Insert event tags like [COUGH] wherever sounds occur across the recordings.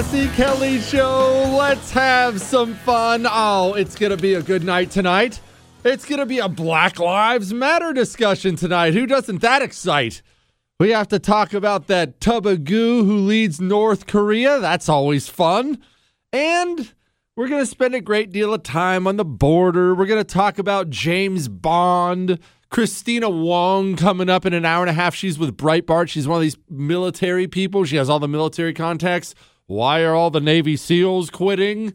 Jesse Kelly Show. Let's have some fun. Oh, it's going to be a good night tonight. It's going to be a Black Lives Matter discussion tonight. Who doesn't that excite? We have to talk about that tub of goo who leads North Korea. That's always fun. And we're going to spend a great deal of time on the border. We're going to talk about James Bond. Kristina Wong coming up in an hour and a half. She's with Breitbart. She's one of these military people. She has all the military contacts. Why are all the Navy SEALs quitting?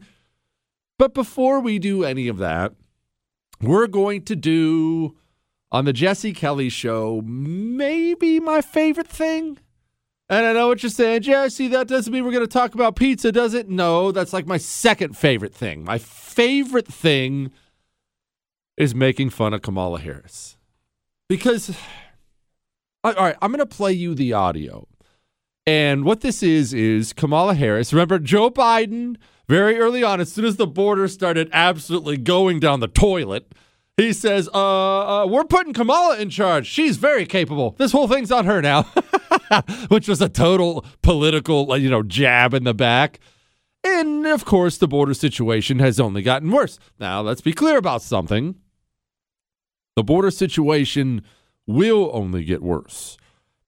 But before we do any of that, we're going to do on the Jesse Kelly show maybe my favorite thing. And I know what you're saying, Jesse, that doesn't mean we're going to talk about pizza, does it? No, that's like my second favorite thing. My favorite thing is making fun of Kamala Harris because all right, I'm going to play you the audio. And what this is is Kamala Harris. Remember Joe Biden very early on as soon as the border started absolutely going down the toilet, he says, uh, uh, we're putting Kamala in charge. She's very capable. This whole thing's on her now." [LAUGHS] Which was a total political, you know, jab in the back. And of course, the border situation has only gotten worse. Now, let's be clear about something the border situation will only get worse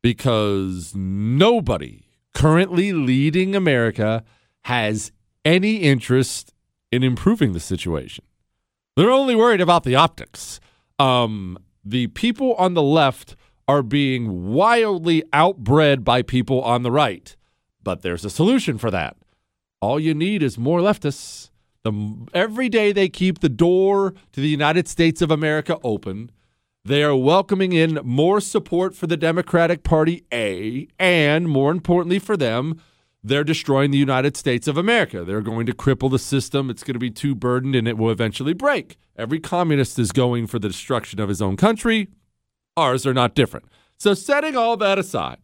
because nobody currently leading America has any interest in improving the situation. They're only worried about the optics. Um, the people on the left are being wildly outbred by people on the right. But there's a solution for that. All you need is more leftists. The, every day they keep the door to the United States of America open. They are welcoming in more support for the Democratic Party, A, and more importantly for them, they're destroying the United States of America. They're going to cripple the system. It's going to be too burdened and it will eventually break. Every communist is going for the destruction of his own country. Ours are not different. So, setting all that aside,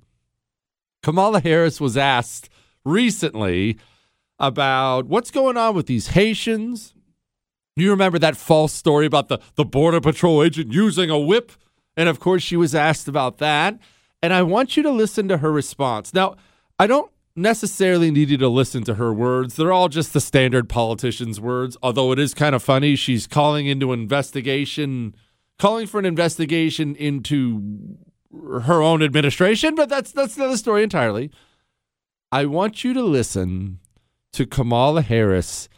Kamala Harris was asked recently about what's going on with these Haitians. You remember that false story about the, the Border Patrol agent using a whip? And of course, she was asked about that. And I want you to listen to her response. Now, I don't necessarily need you to listen to her words. They're all just the standard politician's words, although it is kind of funny. She's calling into investigation, calling for an investigation into her own administration, but that's that's another story entirely. I want you to listen to Kamala Harris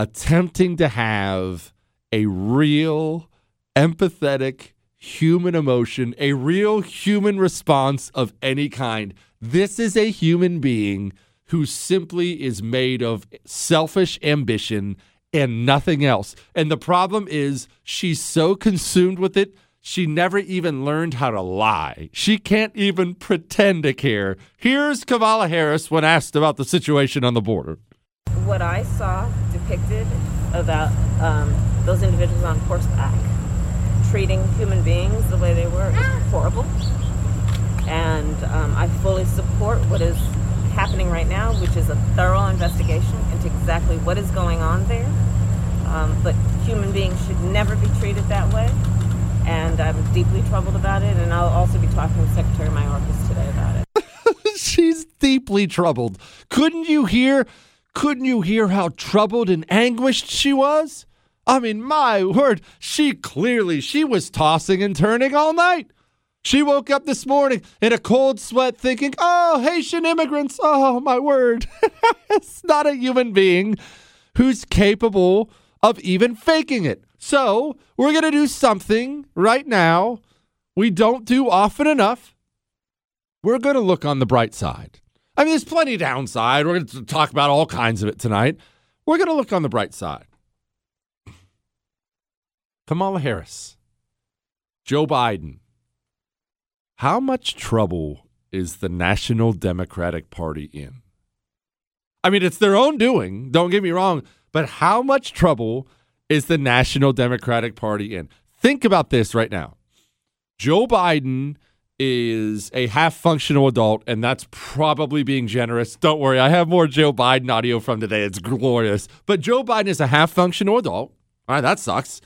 attempting to have a real empathetic human emotion, a real human response of any kind. This is a human being who simply is made of selfish ambition and nothing else. And the problem is she's so consumed with it she never even learned how to lie. She can't even pretend to care. Here's Kamala Harris when asked about the situation on the border. What I saw depicted about um, those individuals on horseback treating human beings the way they were is horrible. And um, I fully support what is happening right now, which is a thorough investigation into exactly what is going on there. Um, but human beings should never be treated that way and I'm deeply troubled about it. And I'll also be talking with Secretary Mayorkas today about it. [LAUGHS] She's deeply troubled. Couldn't you hear? Couldn't you hear how troubled and anguished she was? I mean, my word, she clearly she was tossing and turning all night. She woke up this morning in a cold sweat thinking, "Oh, Haitian immigrants. Oh, my word. [LAUGHS] it's not a human being who's capable of even faking it." So we're going to do something right now we don't do often enough. We're going to look on the bright side. I mean, there's plenty downside. We're going to talk about all kinds of it tonight. We're going to look on the bright side. Kamala Harris, Joe Biden. How much trouble is the National Democratic Party in? I mean, it's their own doing, don't get me wrong, but how much trouble is the National Democratic Party in? Think about this right now. Joe Biden is a half functional adult, and that's probably being generous. Don't worry, I have more Joe Biden audio from today. It's glorious. But Joe Biden is a half functional adult. All right, that sucks.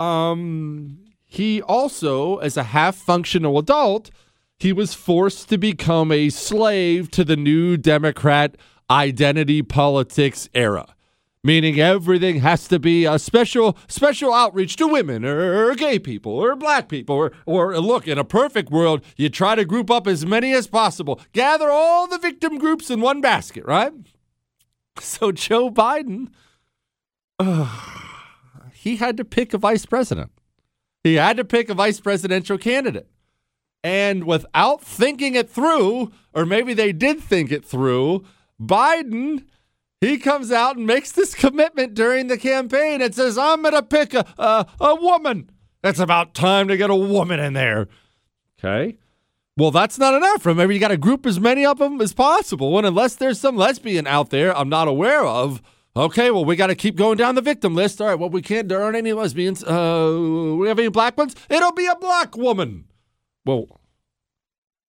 Um, he also, as a half functional adult, he was forced to become a slave to the new Democrat identity politics era meaning everything has to be a special special outreach to women or, or, gay people or black people or or look in a perfect world you try to group up as many as possible. Gather all the victim groups in one basket right? [LAUGHS] So joe biden uh, [SIGHS] he had to pick a vice president. He had to pick a vice presidential candidate. And without thinking it through or maybe they did think it through biden he comes out and makes this commitment during the campaign and says, I'm going to pick a, a, a woman. It's about time to get a woman in there. Okay. Well, that's not enough. Remember, you got to group as many of them as possible. And unless there's some lesbian out there I'm not aware of, okay, well, we got to keep going down the victim list. All right, well, we can't, there aren't any lesbians. Uh, we have any black ones? It'll be a black woman. Well,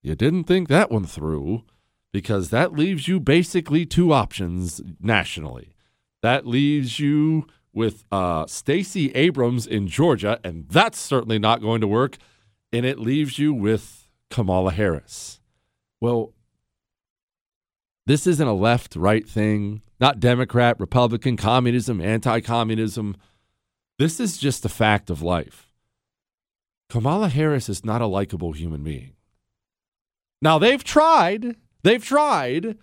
you didn't think that one through because that leaves you basically two options nationally. That leaves you with uh, Stacey Abrams in Georgia, and that's certainly not going to work. And it leaves you with Kamala Harris. Well, this isn't a left right thing, not Democrat, Republican, communism, anti communism. This is just a fact of life. Kamala Harris is not a likable human being. Now, they've tried. They've tried.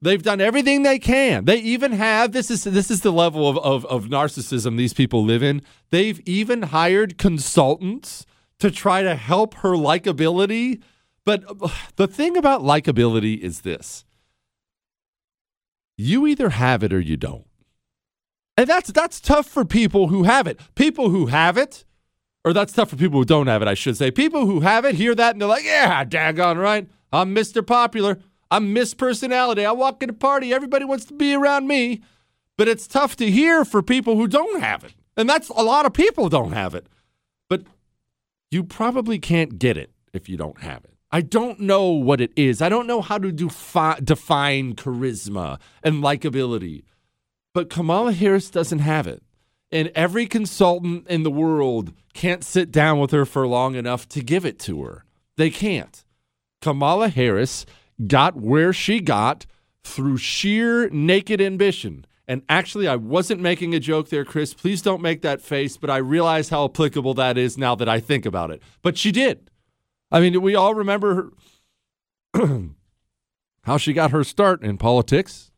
They've done everything they can. They even have this is this is the level of, of, of narcissism these people live in. They've even hired consultants to try to help her likability. But the thing about likability is this. You either have it or you don't. And that's that's tough for people who have it. People who have it, or that's tough for people who don't have it, I should say. People who have it hear that and they're like, yeah, daggone right. I'm Mr. Popular. I'm Miss Personality. I walk in a party, everybody wants to be around me. But it's tough to hear for people who don't have it. And that's a lot of people don't have it. But you probably can't get it if you don't have it. I don't know what it is. I don't know how to defi- define charisma and likability. But Kamala Harris doesn't have it. And every consultant in the world can't sit down with her for long enough to give it to her. They can't. Kamala Harris got where she got through sheer naked ambition. And actually, I wasn't making a joke there, Chris. Please don't make that face, but I realize how applicable that is now that I think about it. But she did. I mean, we all remember [CLEARS THROAT] how she got her start in politics.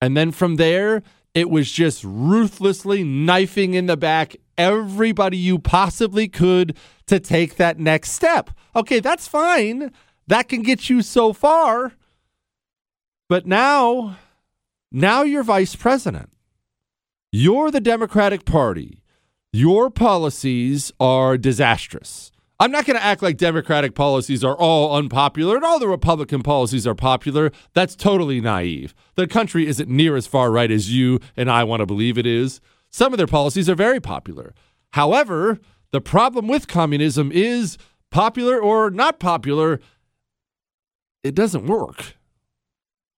And then from there, it was just ruthlessly knifing in the back everybody you possibly could to take that next step. Okay, that's fine. That can get you so far. But now, now you're vice president. You're the Democratic Party. Your policies are disastrous. I'm not going to act like Democratic policies are all unpopular and all the Republican policies are popular. That's totally naive. The country isn't near as far right as you and I want to believe it is. Some of their policies are very popular. However, the problem with communism is popular or not popular, it doesn't work.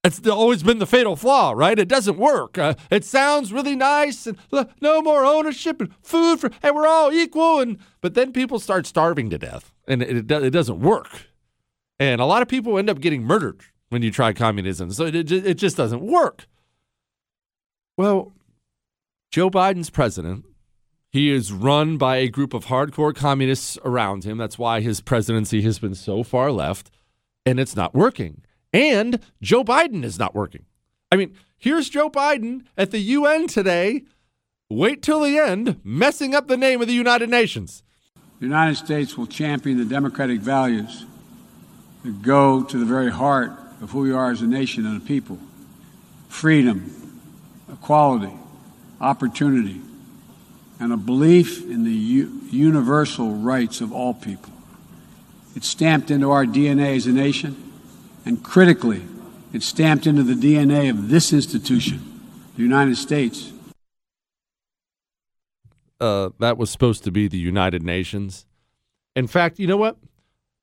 It's always been the fatal flaw, right? It doesn't work. Uh, it sounds really nice and no more ownership and food for, and we're all equal. And but then people start starving to death, and it, it, doesn't work. And a lot of people end up getting murdered when you try communism. So it, it just doesn't work. Well, Joe Biden's president. He is run by a group of hardcore communists around him. That's why his presidency has been so far left and it's not working. And Joe Biden is not working. I mean, here's Joe Biden at the UN today. Wait till the end, messing up the name of the United Nations. The United States will champion the democratic values that go to the very heart of who we are as a nation and a people freedom, equality, opportunity, and a belief in the u- universal rights of all people. It's stamped into our DNA as a nation, and critically, it's stamped into the DNA of this institution, the United States. Uh, that was supposed to be the United Nations. In fact, you know what?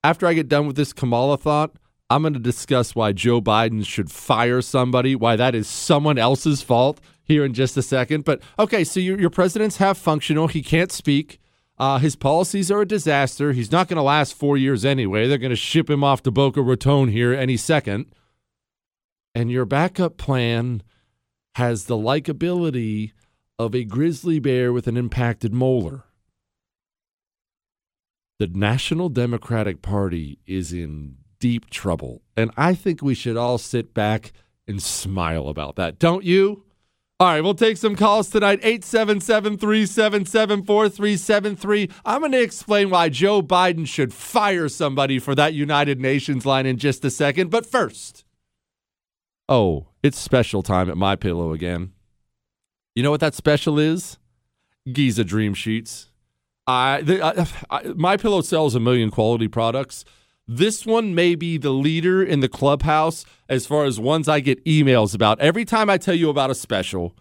After I get done with this Kamala thought, I'm going to discuss why Joe Biden should fire somebody, why that is someone else's fault here in just a second. But okay, so your, your president's half functional. He can't speak. Uh, his policies are a disaster. He's not going to last four years anyway. They're going to ship him off to Boca Raton here any second. and your backup plan has the likability of a grizzly bear with an impacted molar. The National Democratic Party is in deep trouble. And I think we should all sit back and smile about that. Don't you? All right, we'll take some calls tonight. 877 377 4373. I'm going to explain why Joe Biden should fire somebody for that United Nations line in just a second. But first, oh, it's special time at My Pillow again. You know what that special is? Giza Dream Sheets. I, I, I, My Pillow sells a million quality products. This one may be the leader in the clubhouse as far as ones I get emails about. Every time I tell you about a special,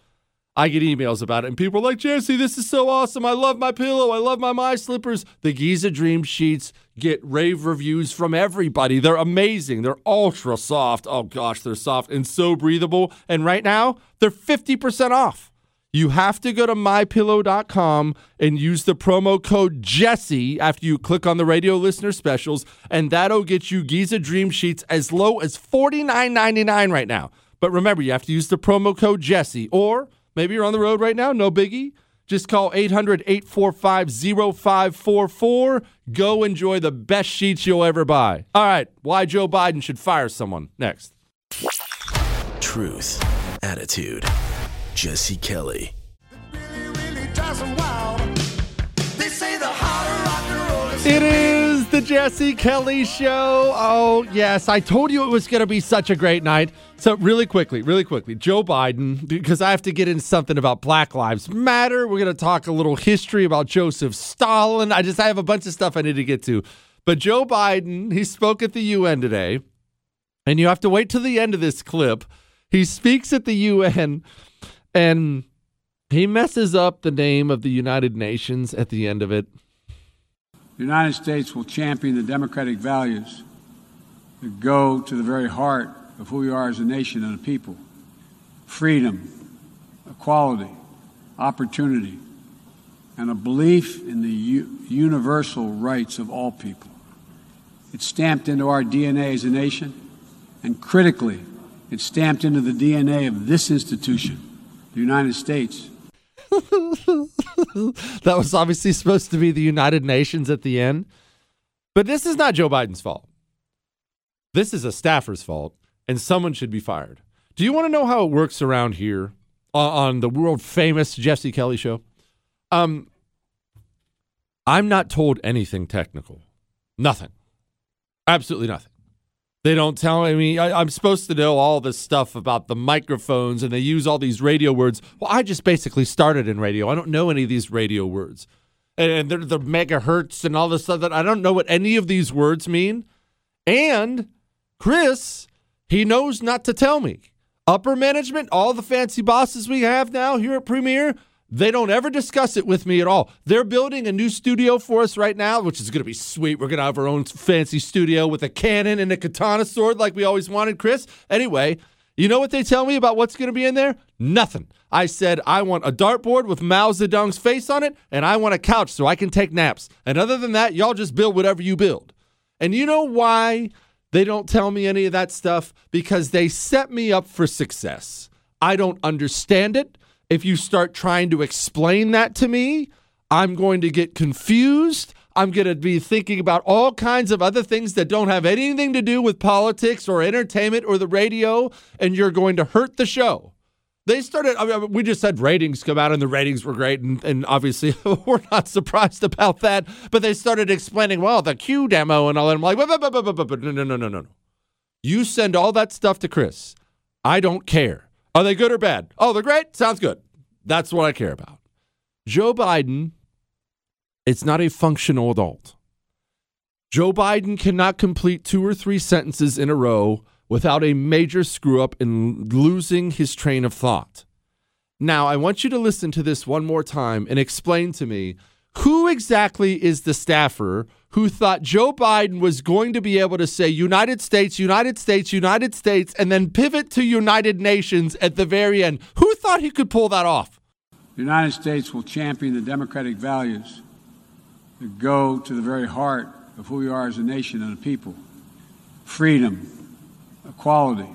I get emails about it, and people are like, Jesse, this is so awesome. I love my pillow. I love my my slippers. The Giza Dream Sheets get rave reviews from everybody. They're amazing. They're ultra soft. Oh gosh, they're soft and so breathable. And right now, they're 50% off. You have to go to mypillow.com and use the promo code Jesse after you click on the radio listener specials, and that'll get you Giza Dream Sheets as low as $49.99 right now. But remember, you have to use the promo code Jesse, or maybe you're on the road right now, no biggie. Just call 800 845 0544. Go enjoy the best sheets you'll ever buy. All right, why Joe Biden should fire someone. Next. Truth, attitude Jesse Kelly. It is the Jesse Kelly Show. Oh, yes. I told you it was going to be such a great night. So, really quickly, really quickly, Joe Biden, because I have to get into something about Black Lives Matter. We're going to talk a little history about Joseph Stalin. I just I have a bunch of stuff I need to get to. But Joe Biden, he spoke at the UN today, and you have to wait till the end of this clip. He speaks at the UN and he messes up the name of the United Nations at the end of it. The United States will champion the democratic values that go to the very heart of who we are as a nation and a people freedom, equality, opportunity, and a belief in the u- universal rights of all people. It's stamped into our DNA as a nation, and critically, it's stamped into the DNA of this institution the United States. [LAUGHS] that was obviously supposed to be the United Nations at the end. But this is not Joe Biden's fault. This is a staffer's fault, and someone should be fired. Do you want to know how it works around here on the world famous Jesse Kelly show? Um, I'm not told anything technical. Nothing. Absolutely nothing. They don't tell me. I, am supposed to know all this stuff about the microphones, and they use all these radio words. Well, I just basically started in radio. I don't know any of these radio words, and, and they're the megahertz and all this stuff that I don't know what any of these words mean. And Chris, he knows not to tell me. Upper management, all the fancy bosses we have now here at Premier, they don't ever discuss it with me at all. They're building a new studio for us right now, which is going to be sweet. We're going to have our own fancy studio with a cannon and a katana sword like we always wanted, Chris. Anyway, you know what they tell me about what's going to be in there? Nothing. I said, I want a dartboard with Mao Zedong's face on it, and I want a couch so I can take naps. And other than that, y'all just build whatever you build. And you know why they don't tell me any of that stuff? Because they set me up for success. I don't understand it if you start trying to explain that to me, I'm going to get confused. I'm going to be thinking about all kinds of other things that don't have anything to do with politics or entertainment or the radio, and you're going to hurt the show. They started, I mean, we just had ratings come out, and the ratings were great. And, and obviously, [LAUGHS] we're not surprised about that. But they started explaining, well, the Q demo and all that. I'm like, no, no, no, no, no, no. You send all that stuff to Chris. I don't care. Are they good or bad? Oh, they're great. Sounds good. That's what I care about. Joe Biden, it's not a functional adult. Joe Biden cannot complete two or three sentences in a row without a major screw up and losing his train of thought. Now, I want you to listen to this one more time and explain to me who exactly is the staffer who thought Joe Biden was going to be able to say United States, United States, United States, and then pivot to United Nations at the very end? Who thought he could pull that off? The United States will champion the democratic values that go to the very heart of who we are as a nation and a people freedom, equality,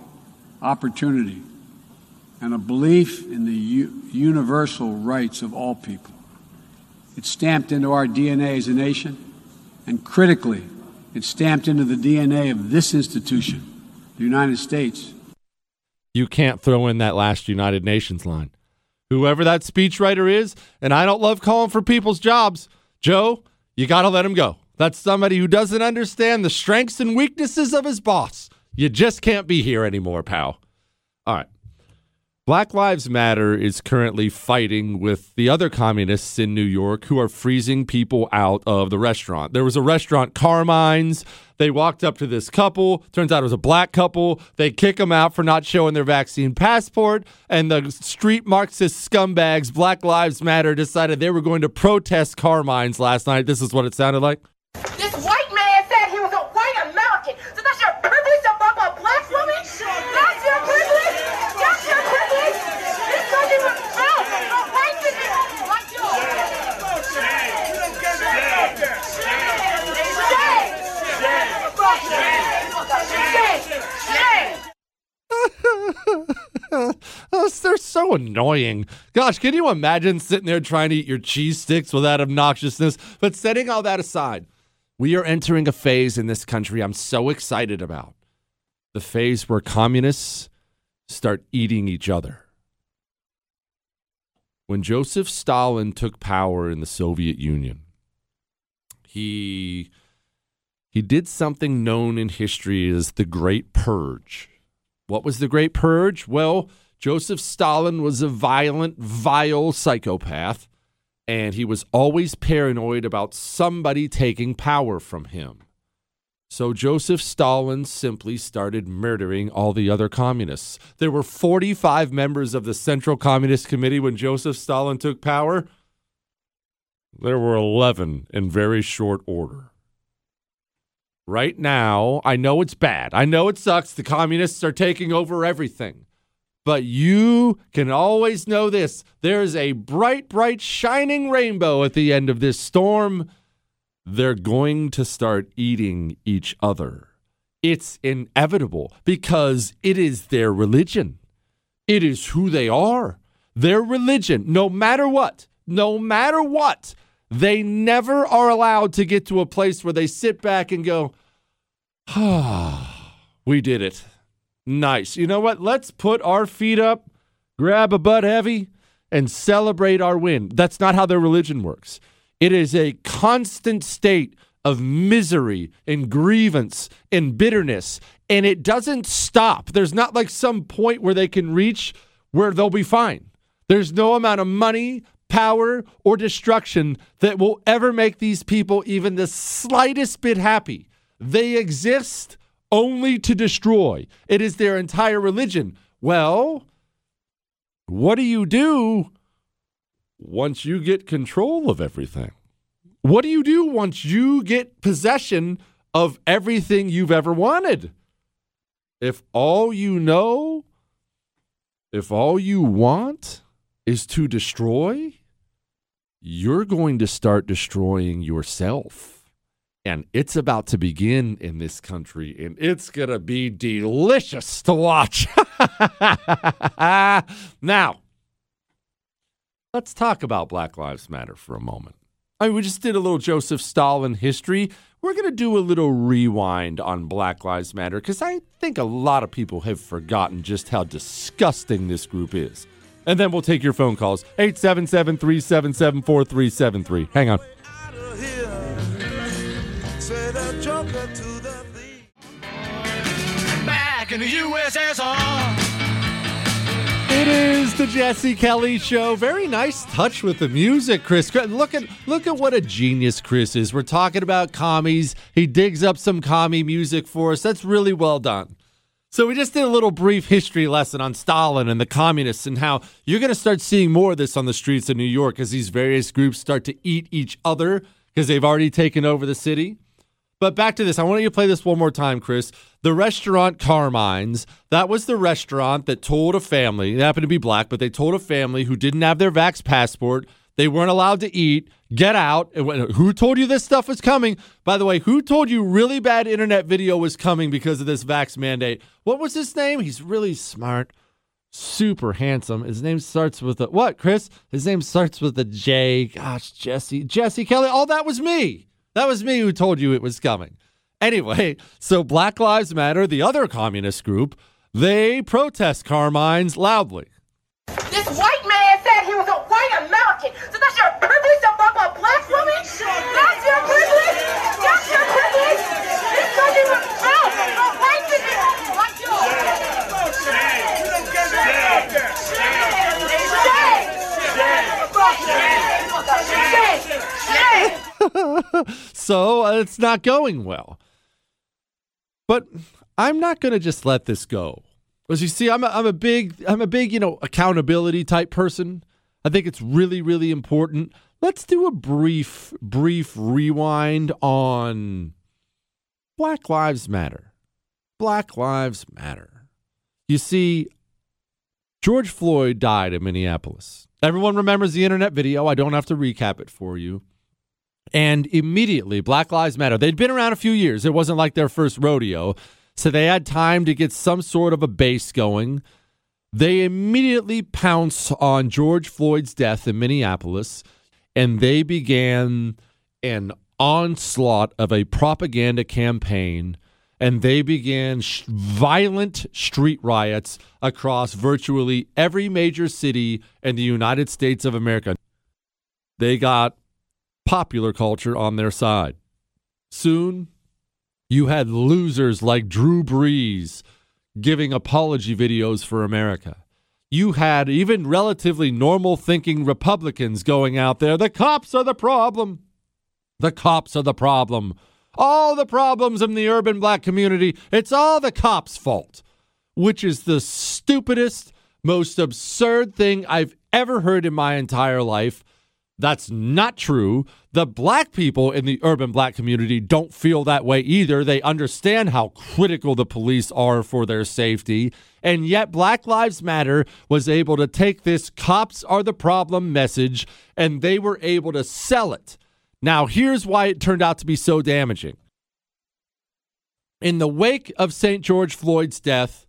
opportunity, and a belief in the u- universal rights of all people. It's stamped into our DNA as a nation, and critically, it's stamped into the DNA of this institution, the United States. You can't throw in that last United Nations line. Whoever that speechwriter is, and I don't love calling for people's jobs, Joe, you got to let him go. That's somebody who doesn't understand the strengths and weaknesses of his boss. You just can't be here anymore, pal. All right. Black Lives Matter is currently fighting with the other communists in New York who are freezing people out of the restaurant. There was a restaurant, Carmine's. They walked up to this couple. Turns out it was a black couple. They kick them out for not showing their vaccine passport. And the street Marxist scumbags, Black Lives Matter, decided they were going to protest Carmine's last night. This is what it sounded like. This white man said he was a white American. So that's your privilege above a black woman? That's your privilege? That's your privilege? This doesn't even count. A white man. Like you. Shame. Shame. Shame. Oh, They're so annoying. Gosh, can you imagine sitting there trying to eat your cheese sticks with that obnoxiousness? But setting all that aside, we are entering a phase in this country I'm so excited about. The phase where communists start eating each other. When Joseph Stalin took power in the Soviet Union, he he did something known in history as the Great Purge. What was the Great Purge? Well, Joseph Stalin was a violent, vile psychopath, and he was always paranoid about somebody taking power from him. So Joseph Stalin simply started murdering all the other communists. There were 45 members of the Central Communist Committee when Joseph Stalin took power. There were 11 in very short order right now, I know it's bad. I know it sucks. The communists are taking over everything. But you can always know this there's a bright, bright, shining rainbow at the end of this storm. They're going to start eating each other. It's inevitable because it is their religion. It is who they are. Their religion, no matter what, no matter what, they never are allowed to get to a place where they sit back and go, ah, we did it. Nice. You know what? Let's put our feet up, grab a Bud Heavy, and celebrate our win. That's not how their religion works. It is a constant state of misery and grievance and bitterness, and it doesn't stop. There's not like some point where they can reach where they'll be fine. There's no amount of money, power, or destruction that will ever make these people even the slightest bit happy. They exist only to destroy. It is their entire religion. Well, what do you do once you get control of everything? What do you do once you get possession of everything you've ever wanted? If all you know, if all you want is to destroy, you're going to start destroying yourself. And it's about to begin in this country, and it's going to be delicious to watch. [LAUGHS] now, let's talk about Black Lives Matter for a moment. I mean, we just did a little Joseph Stalin history. We're going to do a little rewind on Black Lives Matter because I think a lot of people have forgotten just how disgusting this group is. And then we'll take your phone calls 877 377 4373. Hang on. Back in the USSR. It is the Jesse Kelly Show. Very nice touch with the music, Chris. Look at look at what a genius Chris is. We're talking about commies. He digs up some commie music for us. That's really well done. So we just did a little brief history lesson on Stalin and the communists and how you're going to start seeing more of this on the streets of New York as these various groups start to eat each other because they've already taken over the city. But back to this. I want you to play this one more time, Chris. The restaurant Carmine's, that was the restaurant that told a family, they happened to be black, but they told a family who didn't have their Vax passport They weren't allowed to eat. Get out. Who told you this stuff was coming? By the way, who told you really bad internet video was coming because of this vax mandate? What was his name? He's really smart, super handsome. His name starts with a what, Chris? His name starts with a J. Gosh, Jesse. Jesse Kelly. Oh, that was me. That was me who told you it was coming. Anyway, so Black Lives Matter, the other communist group, they protest Carmine's loudly. This white man said he was a white Your privilege bump a black woman? That's your privilege? That's your privilege? This country was built for white people like you. Shame. Shame. Shame. so uh, it's not going well. But I'm not going to just let this go. As you see, I'm a, I'm a big I'm a big you know accountability type person. I think it's really really important. Let's do a brief brief rewind on Black Lives Matter. Black Lives Matter. You see, George Floyd died in Minneapolis. Everyone remembers the internet video. I don't have to recap it for you. And immediately, Black Lives Matter, they'd been around a few years. It wasn't like their first rodeo. So they had time to get some sort of a base going. They immediately pounce on George Floyd's death in Minneapolis and they began an onslaught of a propaganda campaign and they began sh- violent street riots across virtually every major city in the United States of America. They got popular culture on their side. Soon, you had losers like Drew Brees giving apology videos for America. You had even relatively normal thinking Republicans going out there. The cops are the problem. The cops are the problem. All the problems in the urban black community, it's all the cops' fault, which is the stupidest, most absurd thing I've ever heard in my entire life. That's not true. The black people in the urban black community don't feel that way either. They understand how critical the police are for their safety. And yet, Black Lives Matter was able to take this cops are the problem message and they were able to sell it. Now, here's why it turned out to be so damaging. In the wake of St. George Floyd's death,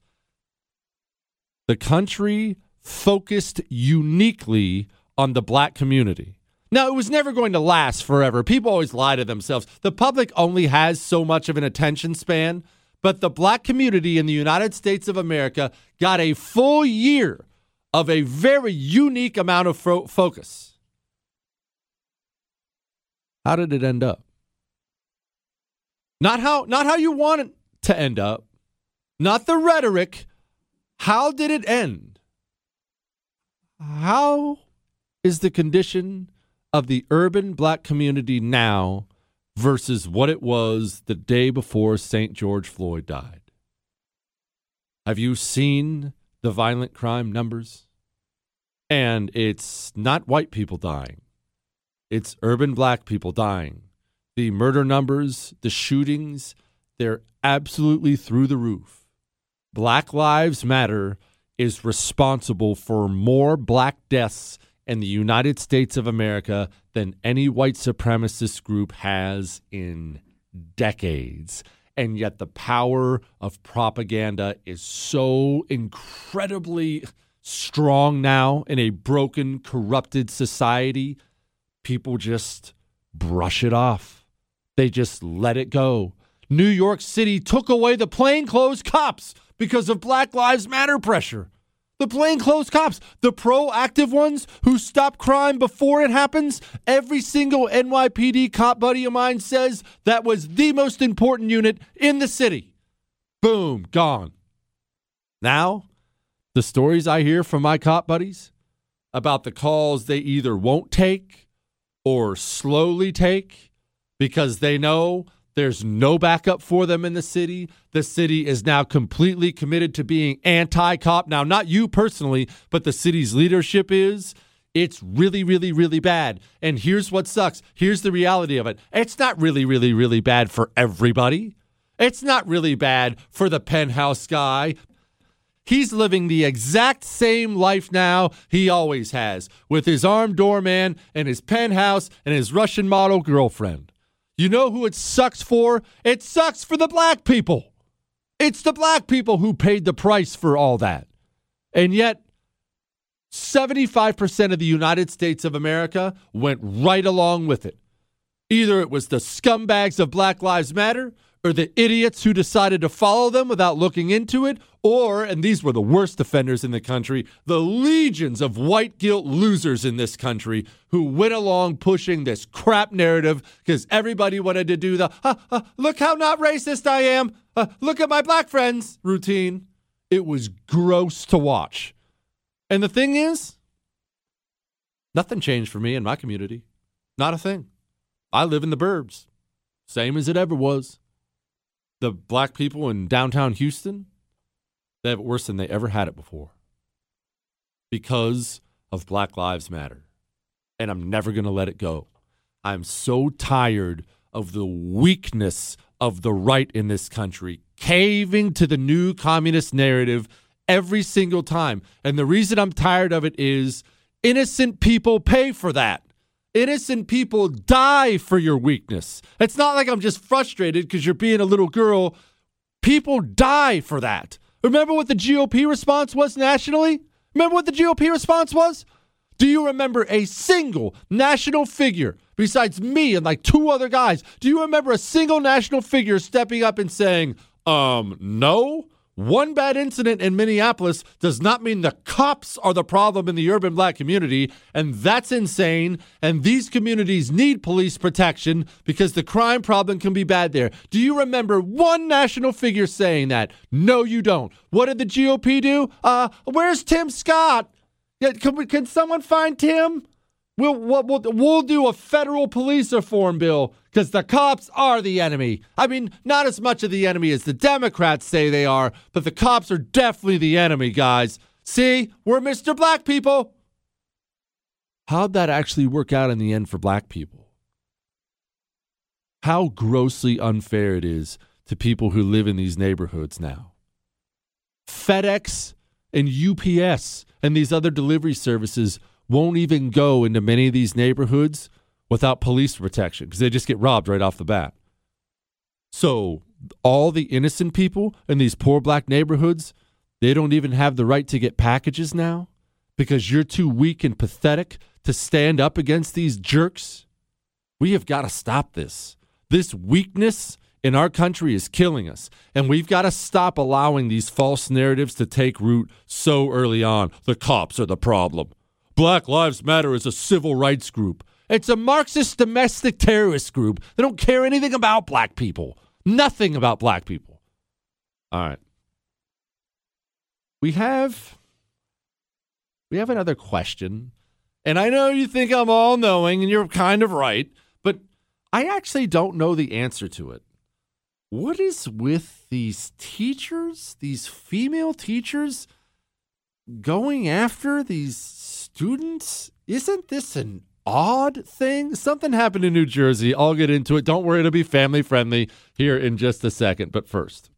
the country focused uniquely on the black community. Now, it was never going to last forever. People always lie to themselves. The public only has so much of an attention span, but the black community in the United States of America got a full year of a very unique amount of fo- focus. How did it end up? Not how not how you want it to end up. Not the rhetoric. How did it end? How is the condition of the urban black community now versus what it was the day before St. George Floyd died? Have you seen the violent crime numbers? And it's not white people dying, it's urban black people dying. The murder numbers, the shootings, they're absolutely through the roof. Black Lives Matter is responsible for more black deaths in the United States of America than any white supremacist group has in decades. And yet, the power of propaganda is so incredibly strong now in a broken, corrupted society. People just brush it off, they just let it go. New York City took away the plainclothes cops because of Black Lives Matter pressure. The plainclothes cops, the proactive ones who stop crime before it happens. Every single NYPD cop buddy of mine says that was the most important unit in the city. Boom, gone. Now, the stories I hear from my cop buddies about the calls they either won't take or slowly take because they know there's no backup for them in the city. The city is now completely committed to being anti cop. Now, not you personally, but the city's leadership is. It's really, really, really bad. And here's what sucks. Here's the reality of it it's not really, really, really bad for everybody. It's not really bad for the penthouse guy. He's living the exact same life now he always has, with his armed doorman and his penthouse and his Russian model girlfriend. You know who it sucks for? It sucks for the black people. It's the black people who paid the price for all that. And yet, 75% of the United States of America went right along with it. Either it was the scumbags of Black Lives Matter or the idiots who decided to follow them without looking into it, or, and these were the worst offenders in the country, the legions of white guilt losers in this country who went along pushing this crap narrative because everybody wanted to do the, "Ah, ah, look how not racist I am, uh, look at my black friends routine. It was gross to watch. And the thing is, nothing changed for me in my community. Not a thing. I live in the burbs, same as it ever was. The black people in downtown Houston, they have it worse than they ever had it before because of Black Lives Matter. And I'm never going to let it go. I'm so tired of the weakness of the right in this country caving to the new communist narrative every single time. And the reason I'm tired of it is innocent people pay for that. Innocent people die for your weakness. It's not like I'm just frustrated because you're being a little girl. People die for that. Remember what the GOP response was nationally? Remember what the GOP response was? Do you remember a single national figure besides me and like two other guys? Do you remember a single national figure stepping up and saying, um, no? One bad incident in Minneapolis does not mean the cops are the problem in the urban black community, and that's insane. And these communities need police protection because the crime problem can be bad there. Do you remember one national figure saying that? No, you don't. What did the GOP do? Uh, where's Tim Scott? Can, we, can someone find Tim? We'll, we'll, we'll, do a federal police reform bill because the cops are the enemy. I mean, not as much of the enemy as the Democrats say they are, but the cops are definitely the enemy, guys. See, we're Mr. Black people. How'd that actually work out in the end for black people? How grossly unfair it is to people who live in these neighborhoods now. FedEx and UPS and these other delivery services won't even go into many of these neighborhoods without police protection because they just get robbed right off the bat. So, all the innocent people in these poor black neighborhoods, they don't even have the right to get packages now because you're too weak and pathetic to stand up against these jerks. We have got to stop this. This weakness in our country is killing us. And we've got to stop allowing these false narratives to take root so early on. The cops are the problem. Black Lives Matter is a civil rights group. It's a Marxist domestic terrorist group. They don't care anything about black people. Nothing about black people. All right. We have we have another question. And I know you think I'm all knowing and you're kind of right, but I actually don't know the answer to it. What is with these teachers, these female teachers going after these students? Isn't this an odd thing? Something happened in New Jersey. I'll get into it. Don't worry, it'll be family friendly here in just a second. But first,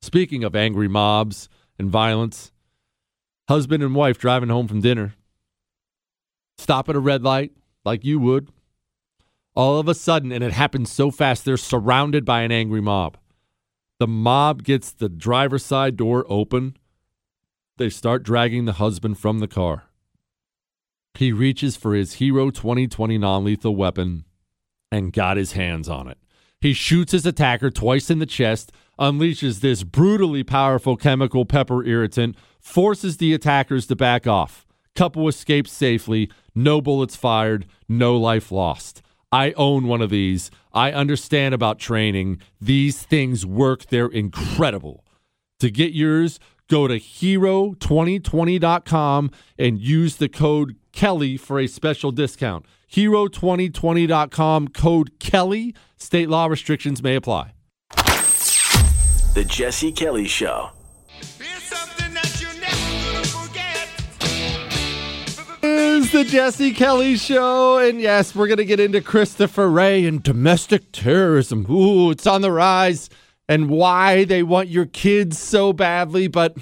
speaking of angry mobs and violence, husband and wife driving home from dinner, stop at a red light like you would. All of a sudden, and it happens so fast, they're surrounded by an angry mob. The mob gets the driver's side door open. They start dragging the husband from the car. He reaches for his Hero 2020 non lethal weapon and got his hands on it. He shoots his attacker twice in the chest, unleashes this brutally powerful chemical pepper irritant, forces the attackers to back off. Couple escapes safely, no bullets fired, no life lost. I own one of these. I understand about training. These things work, they're incredible. To get yours, go to hero2020.com and use the code Kelly for a special discount. Hero2020.com, code Kelly. State law restrictions may apply. The Jesse Kelly Show. It's something that you're never gonna forget. is the Jesse Kelly Show. And yes, we're going to get into Christopher Wray and domestic terrorism. Ooh, it's on the rise. And why they want your kids so badly, but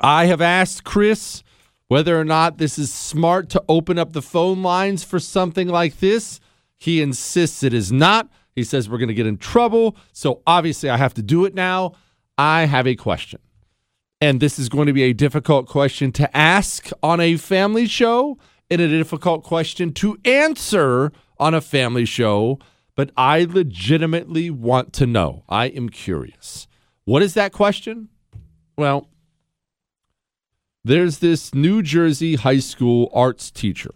I have asked Chris whether or not this is smart to open up the phone lines for something like this. He insists it is not. He says we're going to get in trouble. So obviously, I have to do it now. I have a question. And this is going to be a difficult question to ask on a family show and a difficult question to answer on a family show. But I legitimately want to know. I am curious. What is that question? Well, there's this New Jersey high school arts teacher.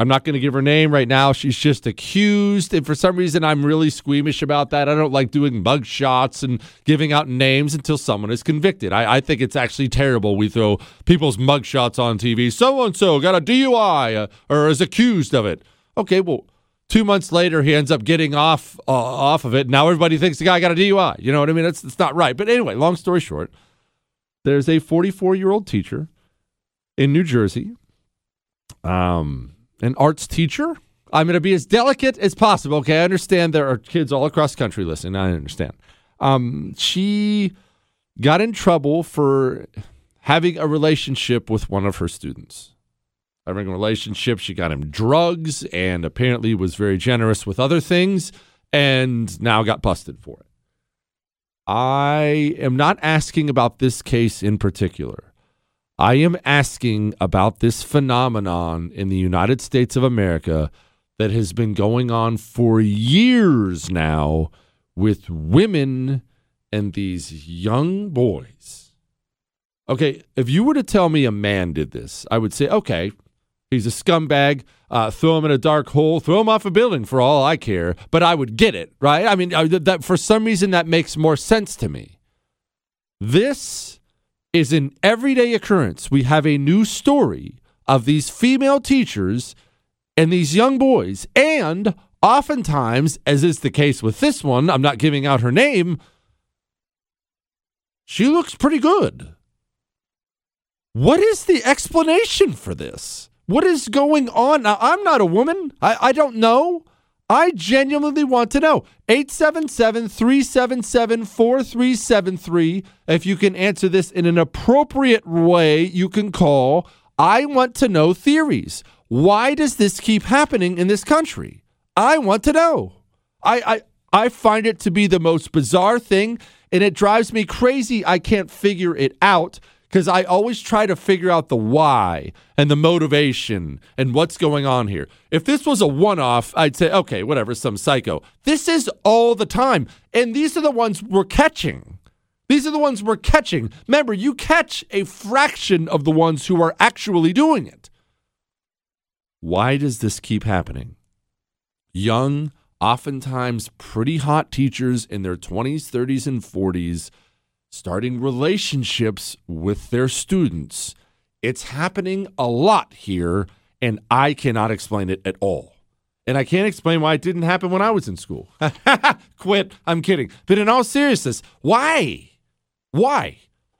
I'm not going to give her name right now. She's just accused. And for some reason, I'm really squeamish about that. I don't like doing mug shots and giving out names until someone is convicted. I, I think it's actually terrible. We throw people's mug shots on TV. So and so got a DUI uh, or is accused of it. Okay, well, two months later, he ends up getting off uh, off of it. Now everybody thinks the guy got a DUI. You know what I mean? It's, that's not right. But anyway, long story short, there's a 44 year old teacher in New Jersey. Um, an arts teacher. I'm going to be as delicate as possible. Okay, I understand there are kids all across the country listening. I understand. Um, she got in trouble for having a relationship with one of her students. Having a relationship, she got him drugs and apparently was very generous with other things and now got busted for it. I am not asking about this case in particular. I am asking about this phenomenon in the United States of America that has been going on for years now with women and these young boys. Okay, if you were to tell me a man did this, I would say, okay, he's a scumbag. Uh, throw him in a dark hole, throw him off a building for all I care. But I would get it, right? I mean, that for some reason that makes more sense to me. This is an everyday occurrence. We have a new story of these female teachers and these young boys. And oftentimes, as is the case with this one, I'm not giving out her name, she looks pretty good. What is the explanation for this? What is going on? Now, I'm not a woman. I, I don't know. I genuinely want to know. 877 377 4373. If you can answer this in an appropriate way, you can call. I want to know theories. Why does this keep happening in this country? I want to know. I, I, I find it to be the most bizarre thing, and it drives me crazy. I can't figure it out because I always try to figure out the why and the motivation and what's going on here. If this was a one off, I'd say, okay, whatever, some psycho. This is all the time. And these are the ones we're catching. These are the ones we're catching. Remember, you catch a fraction of the ones who are actually doing it. Why does this keep happening? Young, oftentimes pretty hot teachers in their 20s, 30s, and 40s starting relationships with their students. It's happening a lot here, and I cannot explain it at all. And I can't explain why it didn't happen when I was in school. [LAUGHS] Quit. I'm kidding. But in all seriousness, why? Why?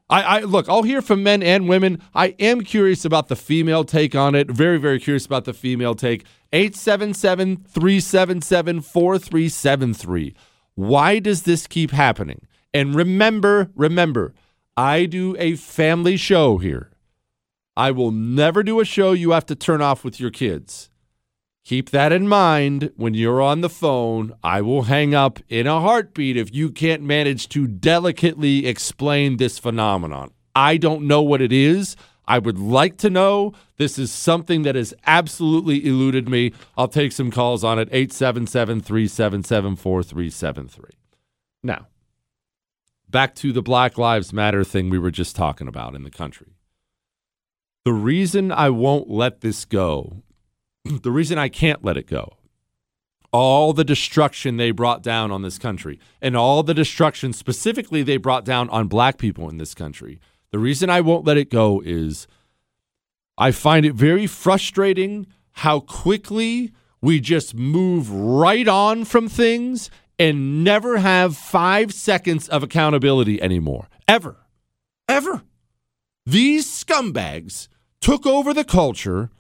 I, I look, I'll hear from men and women. I am curious about the female take on it. Very, very curious about the female take. 877 377 4373. Why does this keep happening? And remember, remember, I do a family show here. I will never do a show you have to turn off with your kids. Keep that in mind when you're on the phone. I will hang up in a heartbeat if you can't manage to delicately explain this phenomenon. I don't know what it is. I would like to know. This is something that has absolutely eluded me. I'll take some calls on it 877 377 4373. Now, back to the Black Lives Matter thing we were just talking about in the country. The reason I won't let this go [CLEARS THROAT] the reason I can't let it go, all the destruction they brought down on this country, and all the destruction specifically they brought down on black people in this country, the reason I won't let it go is I find it very frustrating how quickly we just move right on from things and never have five seconds of accountability anymore. Ever. Ever. These scumbags took over the culture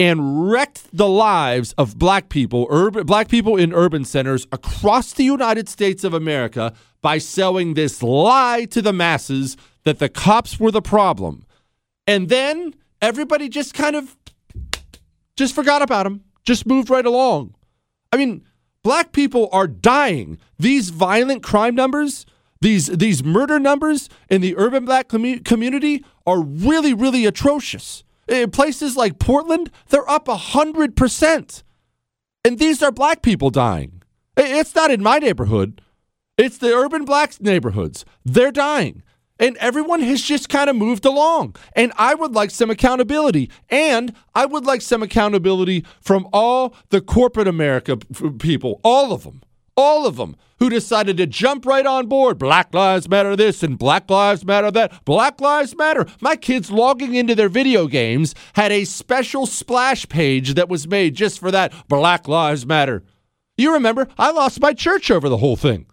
and wrecked the lives of black people, urban black people in urban centers across the United States of America by selling this lie to the masses that the cops were the problem. And then everybody just kind of just forgot about them, just moved right along. I mean, black people are dying. These violent crime numbers, these these murder numbers in the urban black commu- community are really really atrocious. In places like Portland, they're up 100%. And these are black people dying. It's not in my neighborhood. It's the urban black neighborhoods. They're dying. And everyone has just kind of moved along. And I would like some accountability. And I would like some accountability from all the corporate America people, all of them, all of them who decided to jump right on board. Black Lives Matter this and Black Lives Matter that. Black Lives Matter. My kids logging into their video games had a special splash page that was made just for that. Black Lives Matter. You remember, I lost my church over the whole thing.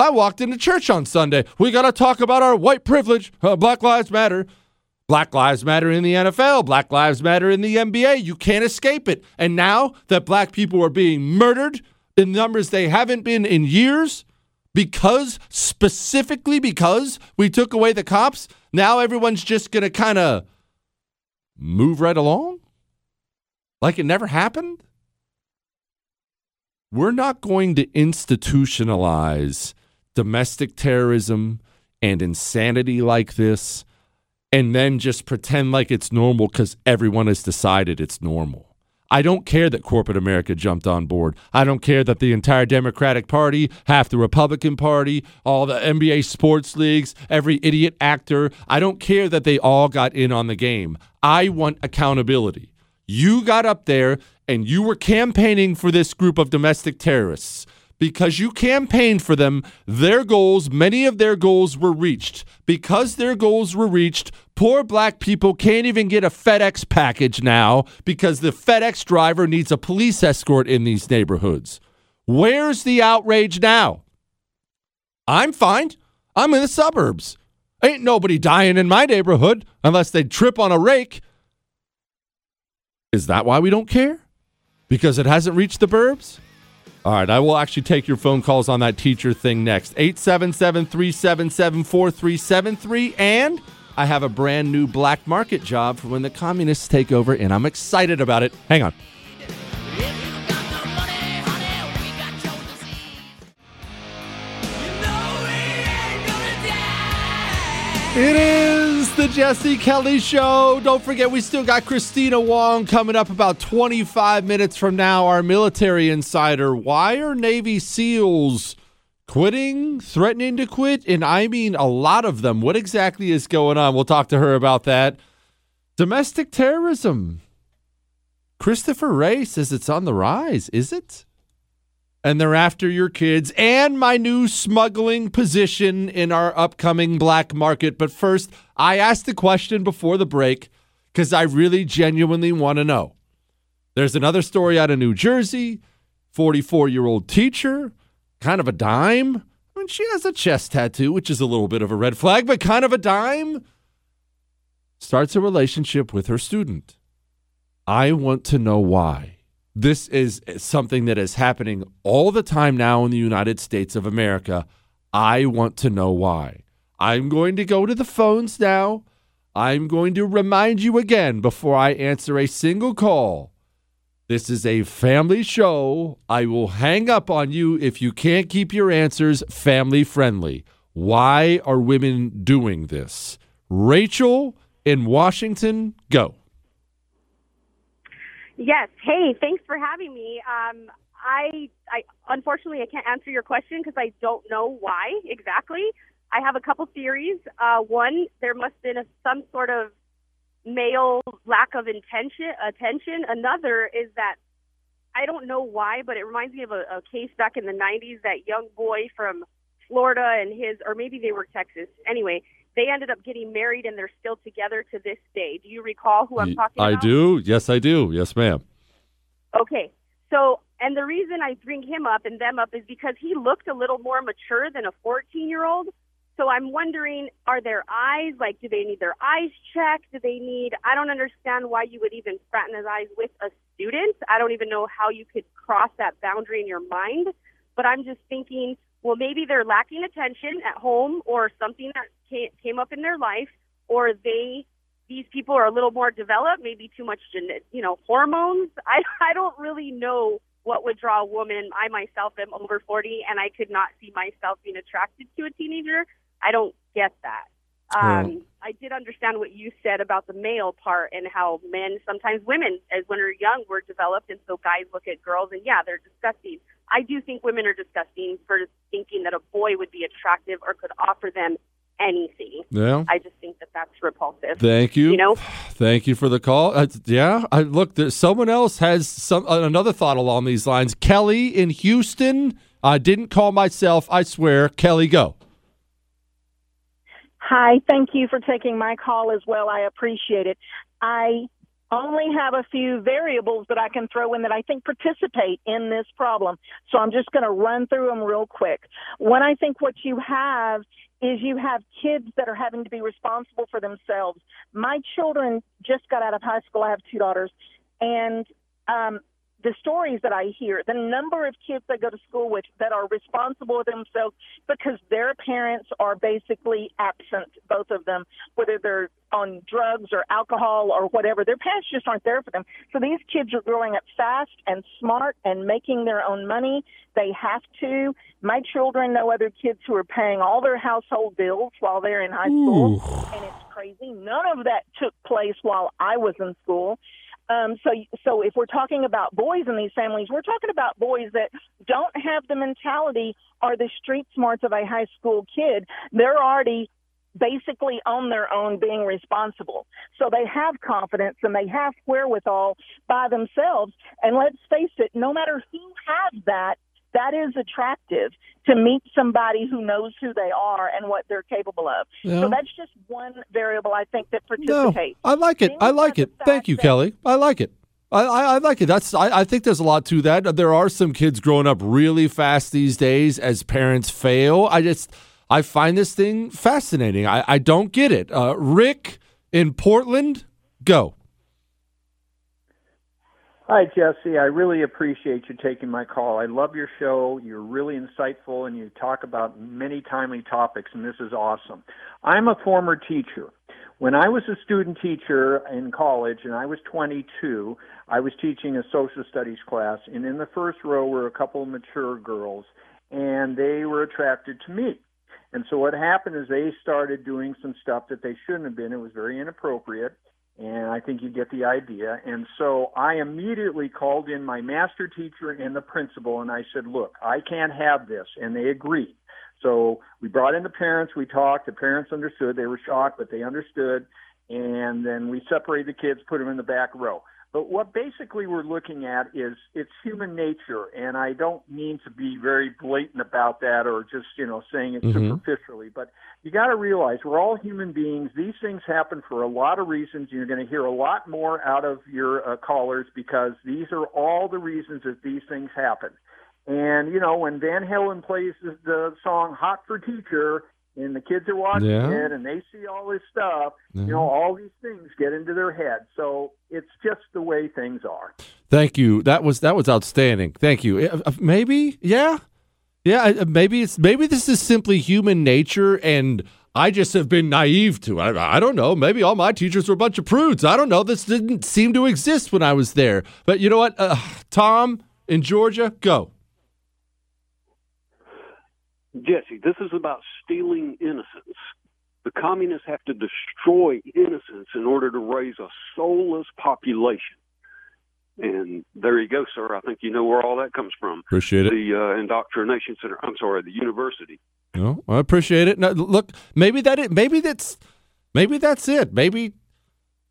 I walked into church on Sunday. We got to talk about our white privilege. Uh, Black Lives Matter. Black Lives Matter in the NFL. Black Lives Matter in the NBA. You can't escape it. And now that black people are being murdered in numbers they haven't been in years, because specifically because we took away the cops, now everyone's just going to kind of move right along like it never happened. We're not going to institutionalize domestic terrorism and insanity like this and then just pretend like it's normal because everyone has decided it's normal. I don't care that corporate America jumped on board. I don't care that the entire Democratic Party, half the Republican Party, all the NBA sports leagues, every idiot actor, I don't care that they all got in on the game. I want accountability. You got up there and you were campaigning for this group of domestic terrorists because you campaigned for them, their goals, many of their goals were reached. Because their goals were reached, poor black people can't even get a FedEx package now because the FedEx driver needs a police escort in these neighborhoods. Where's the outrage now? I'm fine. I'm in the suburbs. Ain't nobody dying in my neighborhood unless they trip on a rake. Is that why we don't care? Because it hasn't reached the burbs? All right, I will actually take your phone calls on that teacher thing next. 877 377 4373. And I have a brand new black market job for when the communists take over, and I'm excited about it. Hang on. It is the Jesse Kelly Show. Don't forget, we still got Kristina Wong coming up about 25 minutes from now, our military insider. Why are Navy SEALs quitting, threatening to quit? And I mean a lot of them. What exactly is going on? We'll talk to her about that. Domestic terrorism. Christopher Wray says it's on the rise. Is it? And they're after your kids and my new smuggling position in our upcoming black market. But first, I asked the question before the break because I really genuinely want to know. There's another story out of New Jersey 44 year old teacher, kind of a dime. I mean, she has a chest tattoo, which is a little bit of a red flag, but kind of a dime. Starts a relationship with her student. I want to know why. This is something that is happening all the time now in the United States of America. I want to know why. I'm going to go to the phones now. I'm going to remind you again before I answer a single call. This is a family show. I will hang up on you if you can't keep your answers family friendly. Why are women doing this? Rachel in Washington, go. Yes. Hey, thanks for having me. Um, I, I unfortunately I can't answer your question because I don't know why exactly. I have a couple theories. Uh, one, there must have been a, some sort of male lack of intention attention. Another is that I don't know why, but it reminds me of a, a case back in the '90s. That young boy from Florida and his, or maybe they were Texas. Anyway, they ended up getting married and they're still together to this day. Do you recall who I'm talking I about? I do. Yes, I do. Yes, ma'am. Okay. So, and the reason I bring him up and them up is because he looked a little more mature than a 14 year old. So I'm wondering, are their eyes like? Do they need their eyes checked? Do they need? I don't understand why you would even fraternize with a student. I don't even know how you could cross that boundary in your mind. But I'm just thinking, well, maybe they're lacking attention at home, or something that came up in their life, or they these people are a little more developed, maybe too much, you know, hormones. [LAUGHS] I I don't really know what would draw a woman. I myself am over 40, and I could not see myself being attracted to a teenager. I don't get that. Um, I did understand what you said about the male part and how men, sometimes women, as when they're young, were developed, and so guys look at girls and yeah, they're disgusting. I do think women are disgusting for thinking that a boy would be attractive or could offer them anything. Yeah. I just think that that's repulsive. Thank you. You know? Thank you for the call. Uh, yeah, I look. There, someone else has some uh, another thought along these lines. Kelly in Houston. I didn't call myself. I swear. Kelly, go. Hi, thank you for taking my call as well. I appreciate it. I only have a few variables that I can throw in that I think participate in this problem. So I'm just going to run through them real quick. One, I think what you have is you have kids that are having to be responsible for themselves. My children just got out of high school. I have two daughters. And um, the stories that I hear, the number of kids I go to school with that are responsible themselves because their parents are basically absent, both of them, whether they're on drugs or alcohol or whatever. Their parents just aren't there for them. So these kids are growing up fast and smart and making their own money. They have to. My children know other kids who are paying all their household bills while they're in high school, and it's crazy. None of that took place while I was in school. Um, so, so if we're talking about boys in these families, we're talking about boys that don't have the mentality or the street smarts of a high school kid. They're already basically on their own being responsible. So they have confidence and they have wherewithal by themselves. And let's face it, no matter who has that, that is attractive to meet somebody who knows who they are and what they're capable of. Yeah. So that's just one variable I think that No, participates. I like it. Then I like it. Thank you, Kelly. I like it. I, I, I like it. That's. I, I think there's a lot to that. There are some kids growing up really fast these days as parents fail. I just I find this thing fascinating. I, I don't get it. Uh, Rick in Portland, go. Hi, Jesse. I really appreciate you taking my call. I love your show. You're really insightful and you talk about many timely topics, and this is awesome. I'm a former teacher. When I was a student teacher in college and I was 22, I was teaching a social studies class, and in the first row were a couple of mature girls, and they were attracted to me. And so what happened is they started doing some stuff that they shouldn't have been. It was very inappropriate and I think you get the idea. And so I immediately called in my master teacher and the principal, and I said, "Look, I can't have this," and they agreed. So we brought in the parents. We talked. The parents understood. They were shocked, but they understood. And then we separated the kids, put them in the back row. But what basically we're looking at is it's human nature, and I don't mean to be very blatant about that or just you know saying it Mhm. superficially, but you got to realize we're all human beings. These things happen for a lot of reasons. You're going to hear a lot more out of your uh, callers because these are all the reasons that these things happen. And you know when Van Halen plays the, the song "Hot for Teacher," and the kids are watching Yeah. it and they see all this stuff, Mhm. you know, all these things get into their head. So it's just the way things are. Thank you. That was that was outstanding. Thank you. Uh, uh, Maybe, yeah, yeah. uh, Maybe it's maybe this is simply human nature, and I just have been naive to it. I, I don't know. Maybe all my teachers were a bunch of prudes. I don't know. This didn't seem to exist when I was there. But you know what, uh, Tom in Georgia, go. Jesse, this is about stealing innocence. The communists have to destroy innocence in order to raise a soulless population. And there you go, sir. I think you know where all that comes from. Appreciate it. The uh, indoctrination center. I'm sorry, the university. No, I appreciate it. No, look, maybe that it, maybe that's maybe that's it. Maybe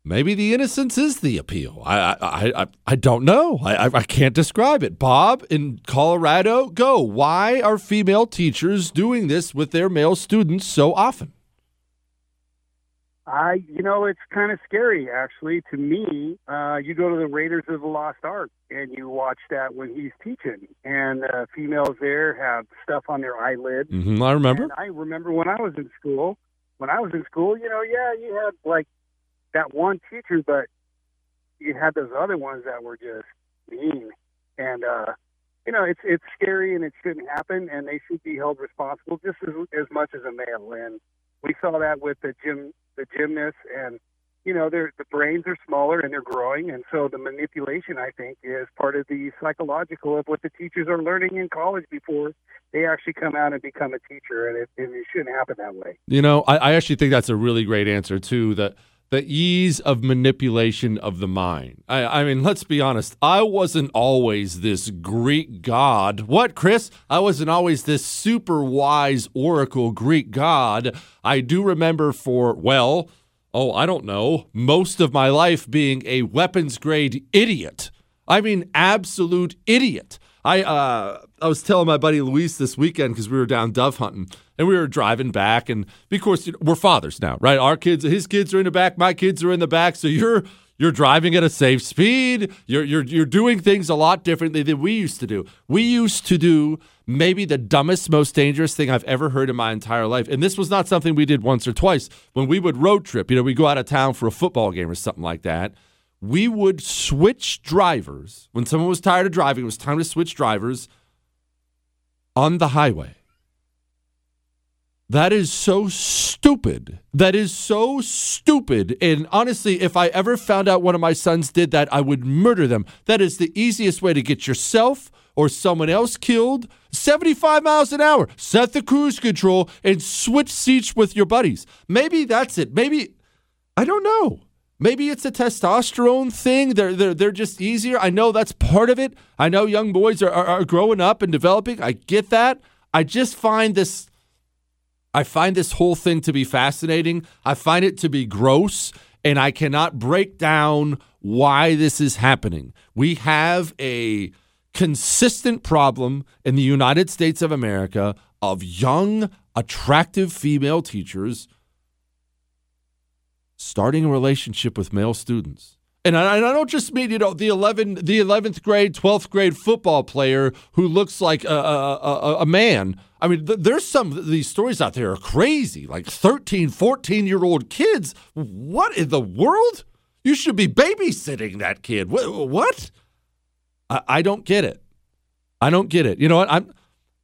maybe the innocence is the appeal. I I I, I don't know. I, I I can't describe it. Bob in Colorado, go. Why are female teachers doing this with their male students so often? I, you know, it's kind of scary actually to me. Uh, you go to the Raiders of the Lost Ark and you watch that when he's teaching, and uh, females there have stuff on their eyelid. hmm I remember. And I remember when I was in school. When I was in school, you know, yeah, you had like that one teacher, but you had those other ones that were just mean, and uh, you know, it's it's scary and it shouldn't happen, and they should be held responsible just as as much as a male. And we saw that with the gym the gymnasts, and you know, their the brains are smaller and they're growing, and so the manipulation, I think, is part of the psychological of what the teachers are learning in college before they actually come out and become a teacher, and it, and it shouldn't happen that way. You know, I, I actually think that's a really great answer too. The the ease of manipulation of the mind. I, I mean, let's be honest. I wasn't always this Greek god. What, Chris? I wasn't always this super wise oracle Greek god. I do remember for well, oh, I don't know, most of my life being a weapons grade idiot. I mean, absolute idiot. I uh, I was telling my buddy Luis this weekend because we were down dove hunting and we were driving back, and because you know, we're fathers now, right? Our kids, his kids are in the back, my kids are in the back, so you're you're driving at a safe speed. You're you're you're doing things a lot differently than we used to do. We used to do maybe the dumbest, most dangerous thing I've ever heard in my entire life, and this was not something we did once or twice. When we would road trip, you know, we go out of town for a football game or something like that we would switch drivers when someone was tired of driving. It was time to switch drivers on the highway. That is so stupid. That is so stupid. And honestly, if I ever found out one of my sons did that, I would murder them. That is the easiest way to get yourself or someone else killed. 75 miles an hour. Set the cruise control and switch seats with your buddies. Maybe that's it. Maybe, I don't know. Maybe it's a testosterone thing. They're, they're, they're just easier. I know that's part of it. I know young boys are, are, are growing up and developing. I get that. I just find this I find this whole thing to be fascinating. I find it to be gross, and I cannot break down why this is happening. We have a consistent problem in the United States of America of young, attractive female teachers starting a relationship with male students. And I, and I don't just mean you know the eleven the eleventh grade twelfth grade football player who looks like a, a, a, a man. I mean, th- there's some these stories out there are crazy, like 13, 14 year old kids. What in the world? You should be babysitting that kid. What? what? I, I don't get it. I don't get it. You know what? I'm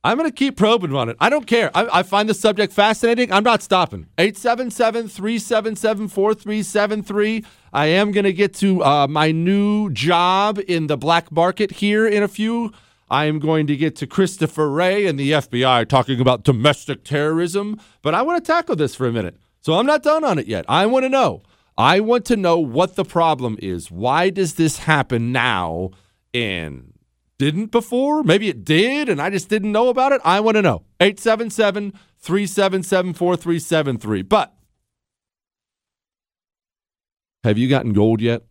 I'm going to keep probing on it. I don't care. I, I find the subject fascinating. I'm not stopping. 877 377 4373. I am going to get to uh, my new job in the black market here in a few. I am going to get to Christopher Wray and the FBI talking about domestic terrorism, but I want to tackle this for a minute. So I'm not done on it yet. I want to know. I want to know what the problem is. Why does this happen now and didn't before? Maybe it did and I just didn't know about it. I want to know. 877 377 4373. But have you gotten gold yet?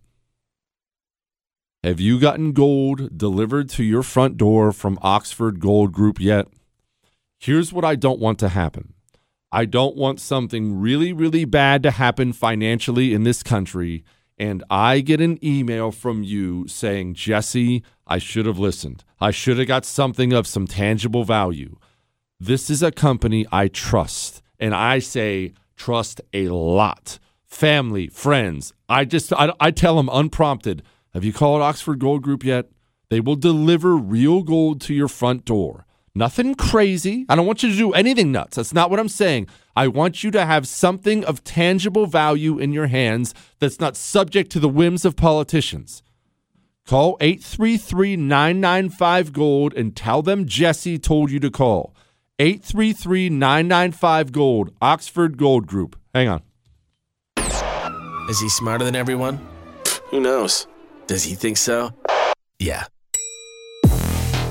Have you gotten gold delivered to your front door from Oxford Gold Group yet? Here's what I don't want to happen. I don't want something really, really bad to happen financially in this country, and I get an email from you saying, Jesse, I should have listened. I should have got something of some tangible value. This is a company I trust, and I say trust a lot. Family, friends. I just I, I tell them unprompted. Have you called Oxford Gold Group yet? They will deliver real gold to your front door. Nothing crazy. I don't want you to do anything nuts. That's not what I'm saying. I want you to have something of tangible value in your hands that's not subject to the whims of politicians. Call 833 995 Gold and tell them Jesse told you to call. 833 995 Gold, Oxford Gold Group. Hang on. Is he smarter than everyone? Who knows? Does he think so? Yeah.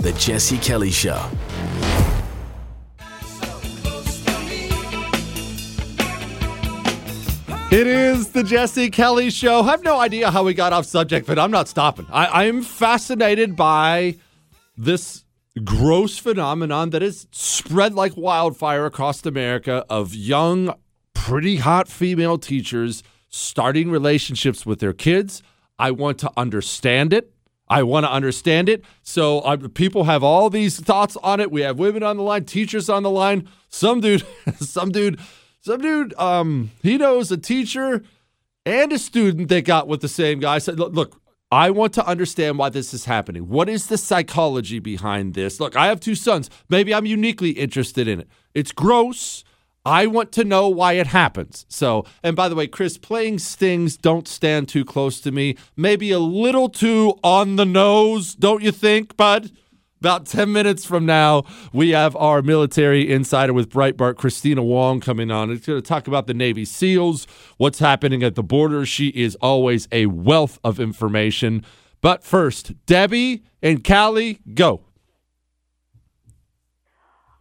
The Jesse Kelly Show. It is the Jesse Kelly Show. I have no idea how we got off subject, but I'm not stopping. I, I am fascinated by this gross phenomenon that is spread like wildfire across America of young pretty hot female teachers starting relationships with their kids. I want to understand it. I want to understand it. So uh, people have all these thoughts on it. We have women on the line, teachers on the line. Some dude, [LAUGHS] some dude, some dude. Um, he knows a teacher and a student that got with the same guy. Said, look, look, I want to understand why this is happening. What is the psychology behind this? Look, I have two sons. Maybe I'm uniquely interested in it. It's gross. I want to know why it happens. So, and by the way, Chris, playing Sting's don't stand too close to me. Maybe a little too on the nose, don't you think, bud? About 10 minutes from now, we have our military insider with Breitbart, Kristina Wong, coming on. It's going to talk about the Navy SEALs, what's happening at the border. She is always a wealth of information. But first, Debbie and Callie, go.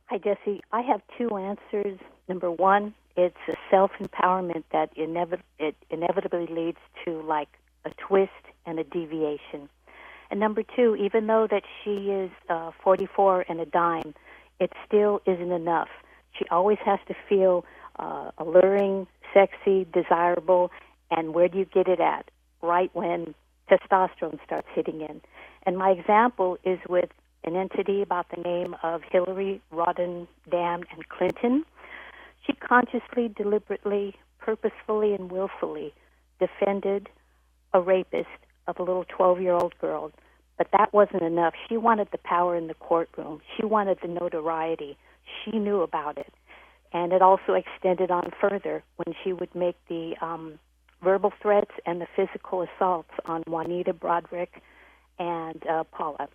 Hi, Jesse. I have two answers. Number one, it's a self empowerment that inevit- it inevitably leads to like a twist and a deviation. And number two, even though that she is uh, 44 and a dime, it still isn't enough. She always has to feel uh, alluring, sexy, desirable, and where do you get it at? Right when testosterone starts hitting in. And my example is with an entity about the name of Hillary Rodham Dam and Clinton. She consciously, deliberately, purposefully, and willfully defended a rapist of a little 12 year old girl. But that wasn't enough. She wanted the power in the courtroom, she wanted the notoriety. She knew about it. And it also extended on further when she would make the um, verbal threats and the physical assaults on Juanita Broaddrick and uh, Paula.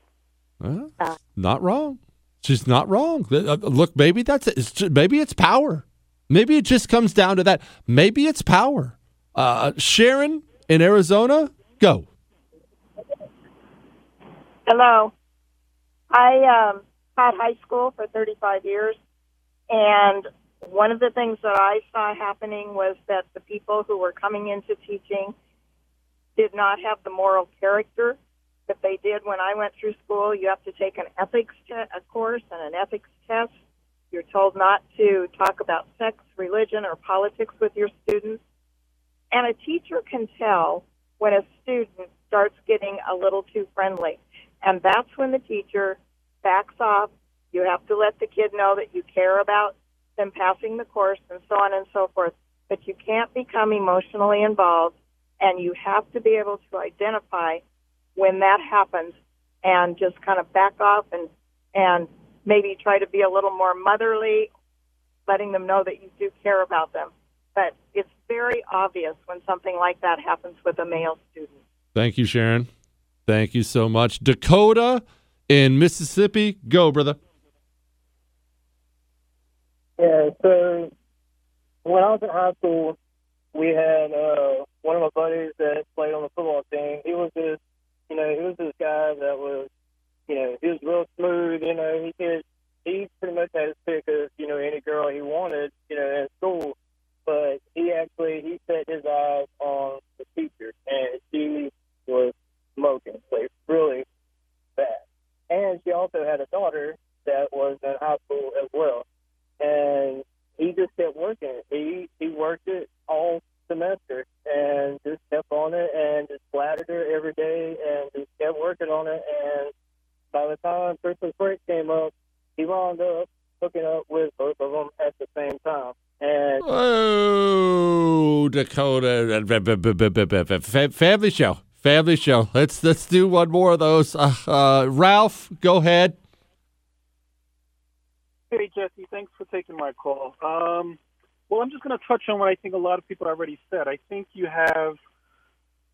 Well, not wrong. She's not wrong. Uh, Look, maybe that's it's ju- maybe it's power. Maybe it just comes down to that. Maybe it's power. Uh, Sharon in Arizona, go. Hello. I um, taught high school for 35 years, and one of the things that I saw happening was that the people who were coming into teaching did not have the moral character that they did when I went through school. You have to take an ethics te- a course and an ethics test. You're told not to talk about sex, religion, or politics with your students. And a teacher can tell when a student starts getting a little too friendly. And that's when the teacher backs off. You have to let the kid know that you care about them passing the course and so on and so forth. But you can't become emotionally involved and you have to be able to identify when that happens and just kind of back off and and maybe try to be a little more motherly, letting them know that you do care about them. But it's very obvious when something like that happens with a male student. Thank you, Sharon. Thank you so much. Dakota in Mississippi, go, brother. Yeah, so when I was in high school, we had uh, one of my buddies that played on the football team. He was this, you know, he was this guy that was, you know, he was real smooth. You know, he could, he pretty much had his pick of, you know, any girl he wanted, you know, in school. But he actually he set his eyes on the teacher, and she was smoking, like really bad. And she also had a daughter that was in high school as well. And he just kept working. He he worked it all semester and just kept on it and just flattered her every day and just kept working on it. And by the time Christmas break came up, he wound up hooking up with both of them at the same time. And Oh, Dakota, family show, family show. Let's let's do one more of those. Uh, uh, Ralph, go ahead. Hey, Jesse, thanks for taking my call. Um, well, I'm just going to touch on what I think a lot of people already said. I think you have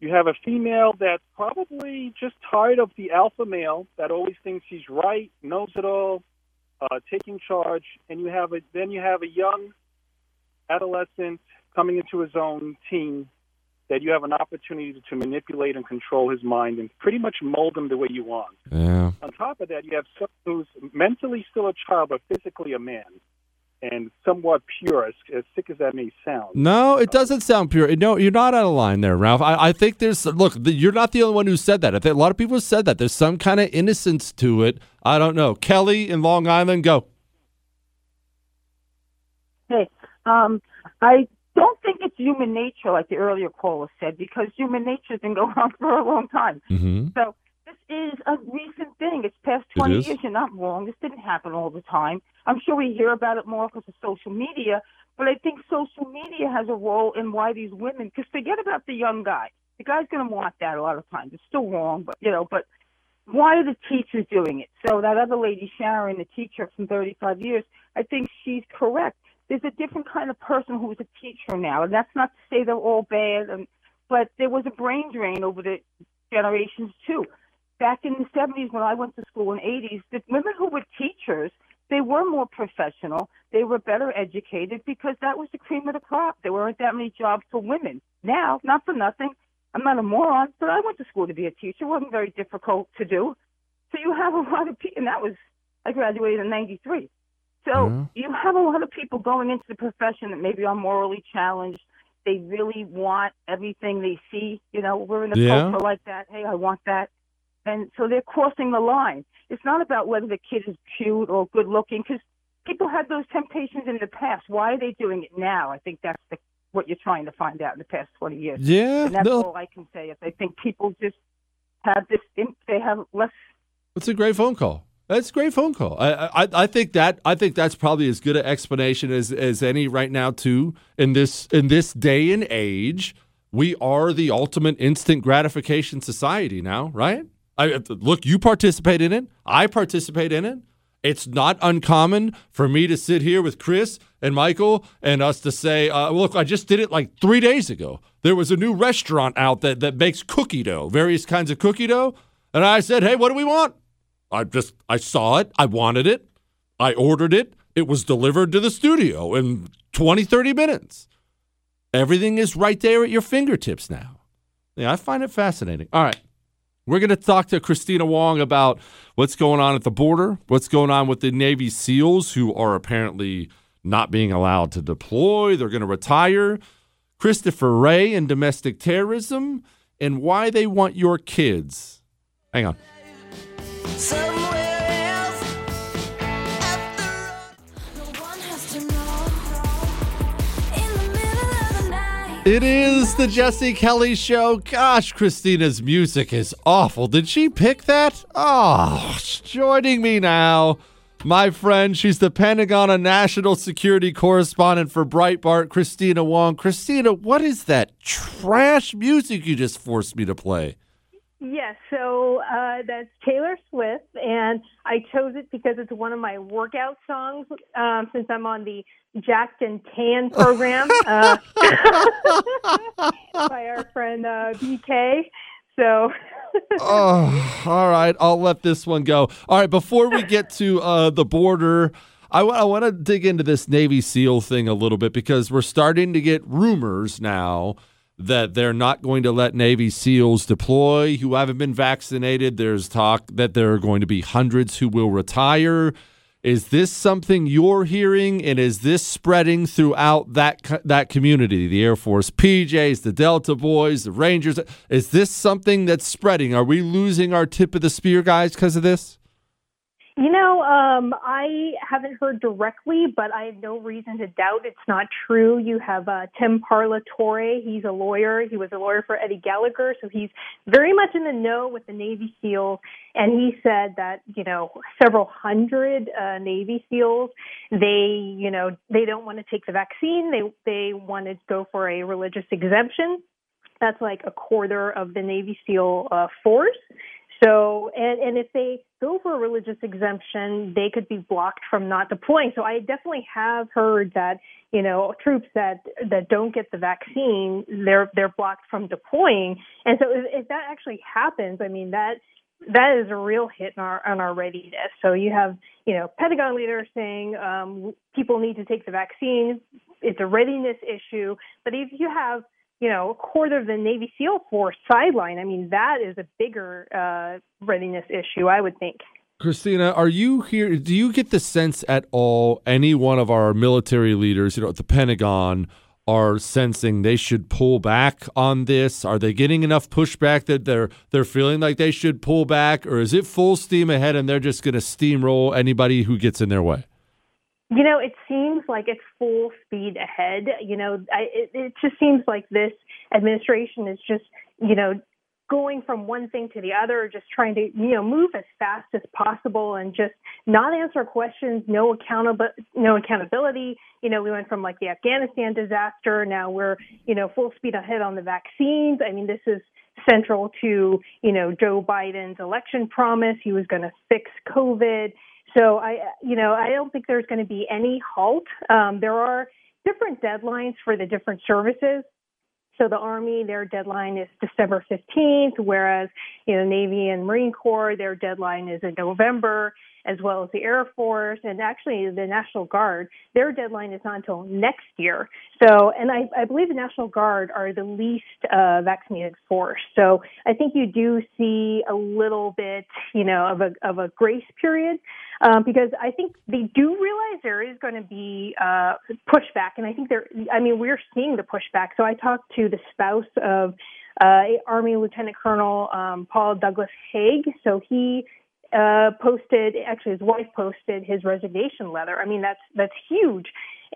you have a female that's probably just tired of the alpha male that always thinks he's right, knows it all, uh, taking charge, and you have a then you have a young adolescent coming into his own teen that you have an opportunity to manipulate and control his mind and pretty much mold him the way you want. Yeah. On top of that, you have someone who's mentally still a child but physically a man and somewhat pure, as, as sick as that may sound. No, it doesn't sound pure. No, you're not out of line there, Ralph. I, I think there's look. The, you're not the only one who said that. I think a lot of people have said that. There's some kind of innocence to it. I don't know. Kelly in Long Island, go. Hey, um, I don't think it's human nature, like the earlier caller said, because human nature's been [LAUGHS] going on for a long time. Mm-hmm. So this is a recent thing. It's past 20 is. years. You're not wrong. This didn't happen all the time. I'm sure we hear about it more because of social media, but I think social media has a role in why these women, because forget about the young guy. The guy's going to want that a lot of times. It's still wrong, but, you know, but why are the teachers doing it? So that other lady, Sharon, the teacher from 35 years, I think she's correct. There's a different kind of person who's a teacher now, and that's not to say they're all bad, and, but there was a brain drain over the generations too. Back in the 70s when I went to school in the 80s, the women who were teachers, they were more professional. They were better educated because that was the cream of the crop. There weren't that many jobs for women. Now, not for nothing, I'm not a moron, but I went to school to be a teacher. It wasn't very difficult to do. So you have a lot of people, and that was, I graduated in 93. So you have a lot of people going into the profession that maybe are morally challenged. They really want everything they see. You know, we're in a Yeah. culture like that. Hey, I want that. And so they're crossing the line. It's not about whether the kid is cute or good looking because people had those temptations in the past. Why are they doing it now? I think that's the, what you're trying to find out in the past 20 years. Yeah, And that's no. all I can say is I think people just have this, they have less That's a great phone call. That's a great phone call. I, I I think that I think that's probably as good an explanation as as any right now too. In this in this day and age, we are the ultimate instant gratification society now, right? I look, you participate in it. I participate in it. It's not uncommon for me to sit here with Chris and Michael and us to say, uh, "Look, I just did it like three days ago. There was a new restaurant out that that makes cookie dough, various kinds of cookie dough." And I said, "Hey, what do we want?" I just I saw it, I wanted it, I ordered it, it was delivered to the studio in 20 30 minutes. Everything is right there at your fingertips now. Yeah, I find it fascinating. All right. We're going to talk to Kristina Wong about what's going on at the border, what's going on with the Navy SEALs who are apparently not being allowed to deploy, they're going to retire, Christopher Wray and domestic terrorism, and why they want your kids. Hang on. It is the Jesse Kelly Show. Gosh, Kristina's music is awful. Did she pick that? Oh, joining me now, my friend. She's the Pentagon and National Security Correspondent for Breitbart, Kristina Wong. Christina, what is that trash music you just forced me to play? Yes, so uh, that's Taylor Swift, and I chose it because it's one of my workout songs um, since I'm on the Jacked and Tan program [LAUGHS] uh, [LAUGHS] by our friend uh, BK. So, [LAUGHS] oh, all right. I'll let this one go. All right. Before we get to uh, the border, I want to dig into this Navy SEAL thing a little bit because we're starting to get rumors now that they're not going to let Navy SEALs deploy who haven't been vaccinated. There's talk that there are going to be hundreds who will retire. Is this something you're hearing, and is this spreading throughout that that community? The Air Force PJs, the Delta Boys, the Rangers. Is this something that's spreading? Are we losing our tip of the spear guys because of this? You know, um, I haven't heard directly, but I have no reason to doubt it's not true. You have uh, Tim Parlatore. He's a lawyer. He was a lawyer for Eddie Gallagher, so he's very much in the know with the Navy SEALs. And he said that you know several hundred uh, Navy SEALs, they you know they don't want to take the vaccine. They they want to go for a religious exemption. That's like a quarter of the Navy SEAL uh, force. So, and, and if they go for a religious exemption, they could be blocked from not deploying. So I definitely have heard that, you know, troops that, that don't get the vaccine, they're, they're blocked from deploying. And so if, if that actually happens, I mean, that, that is a real hit on our, on our readiness. So you have, you know, Pentagon leaders saying um, people need to take the vaccine. It's a readiness issue. But if you have you know, a quarter of the Navy SEAL force sideline. I mean, that is a bigger uh, readiness issue, I would think. Kristina, are you here? Do you get the sense at all any one of our military leaders, you know, at the Pentagon, are sensing they should pull back on this? Are they getting enough pushback that they're they're feeling like they should pull back, or is it full steam ahead and they're just going to steamroll anybody who gets in their way? You know, it seems like it's full speed ahead. You know, I, it, it just seems like this administration is just, you know, going from one thing to the other, just trying to, you know, move as fast as possible and just not answer questions, no accountable, no accountability. You know, we went from like the Afghanistan disaster. Now we're, you know, full speed ahead on the vaccines. I mean, this is central to, you know, Joe Biden's election promise. He was going to fix COVID. So I, you know, I don't think there's going to be any halt. Um, there are different deadlines for the different services. So the Army, their deadline is December 15th, whereas you know Navy and Marine Corps, their deadline is in November, as well as the Air Force, and actually the National Guard, their deadline is not until next year. So, and I, I believe the National Guard are the least uh, vaccinated force. So I think you do see a little bit, you know, of a of a grace period um, because I think they do realize there is going to be uh, pushback, and I think there. I mean, we're seeing the pushback. So I talked to the spouse of uh, Army Lieutenant Colonel um, Paul Douglas Haig. So he uh, posted, actually his wife posted his resignation letter. I mean, that's that's huge.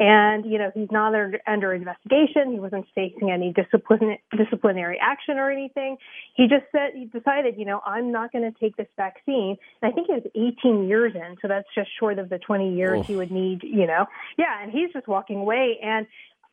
And you know, he's not under, under investigation. He wasn't facing any discipline, disciplinary action or anything. He just said he decided, you know, I'm not going to take this vaccine. And I think he was 18 years in, so that's just short of the 20 years Oh. he would need. You know, yeah. And he's just walking away. And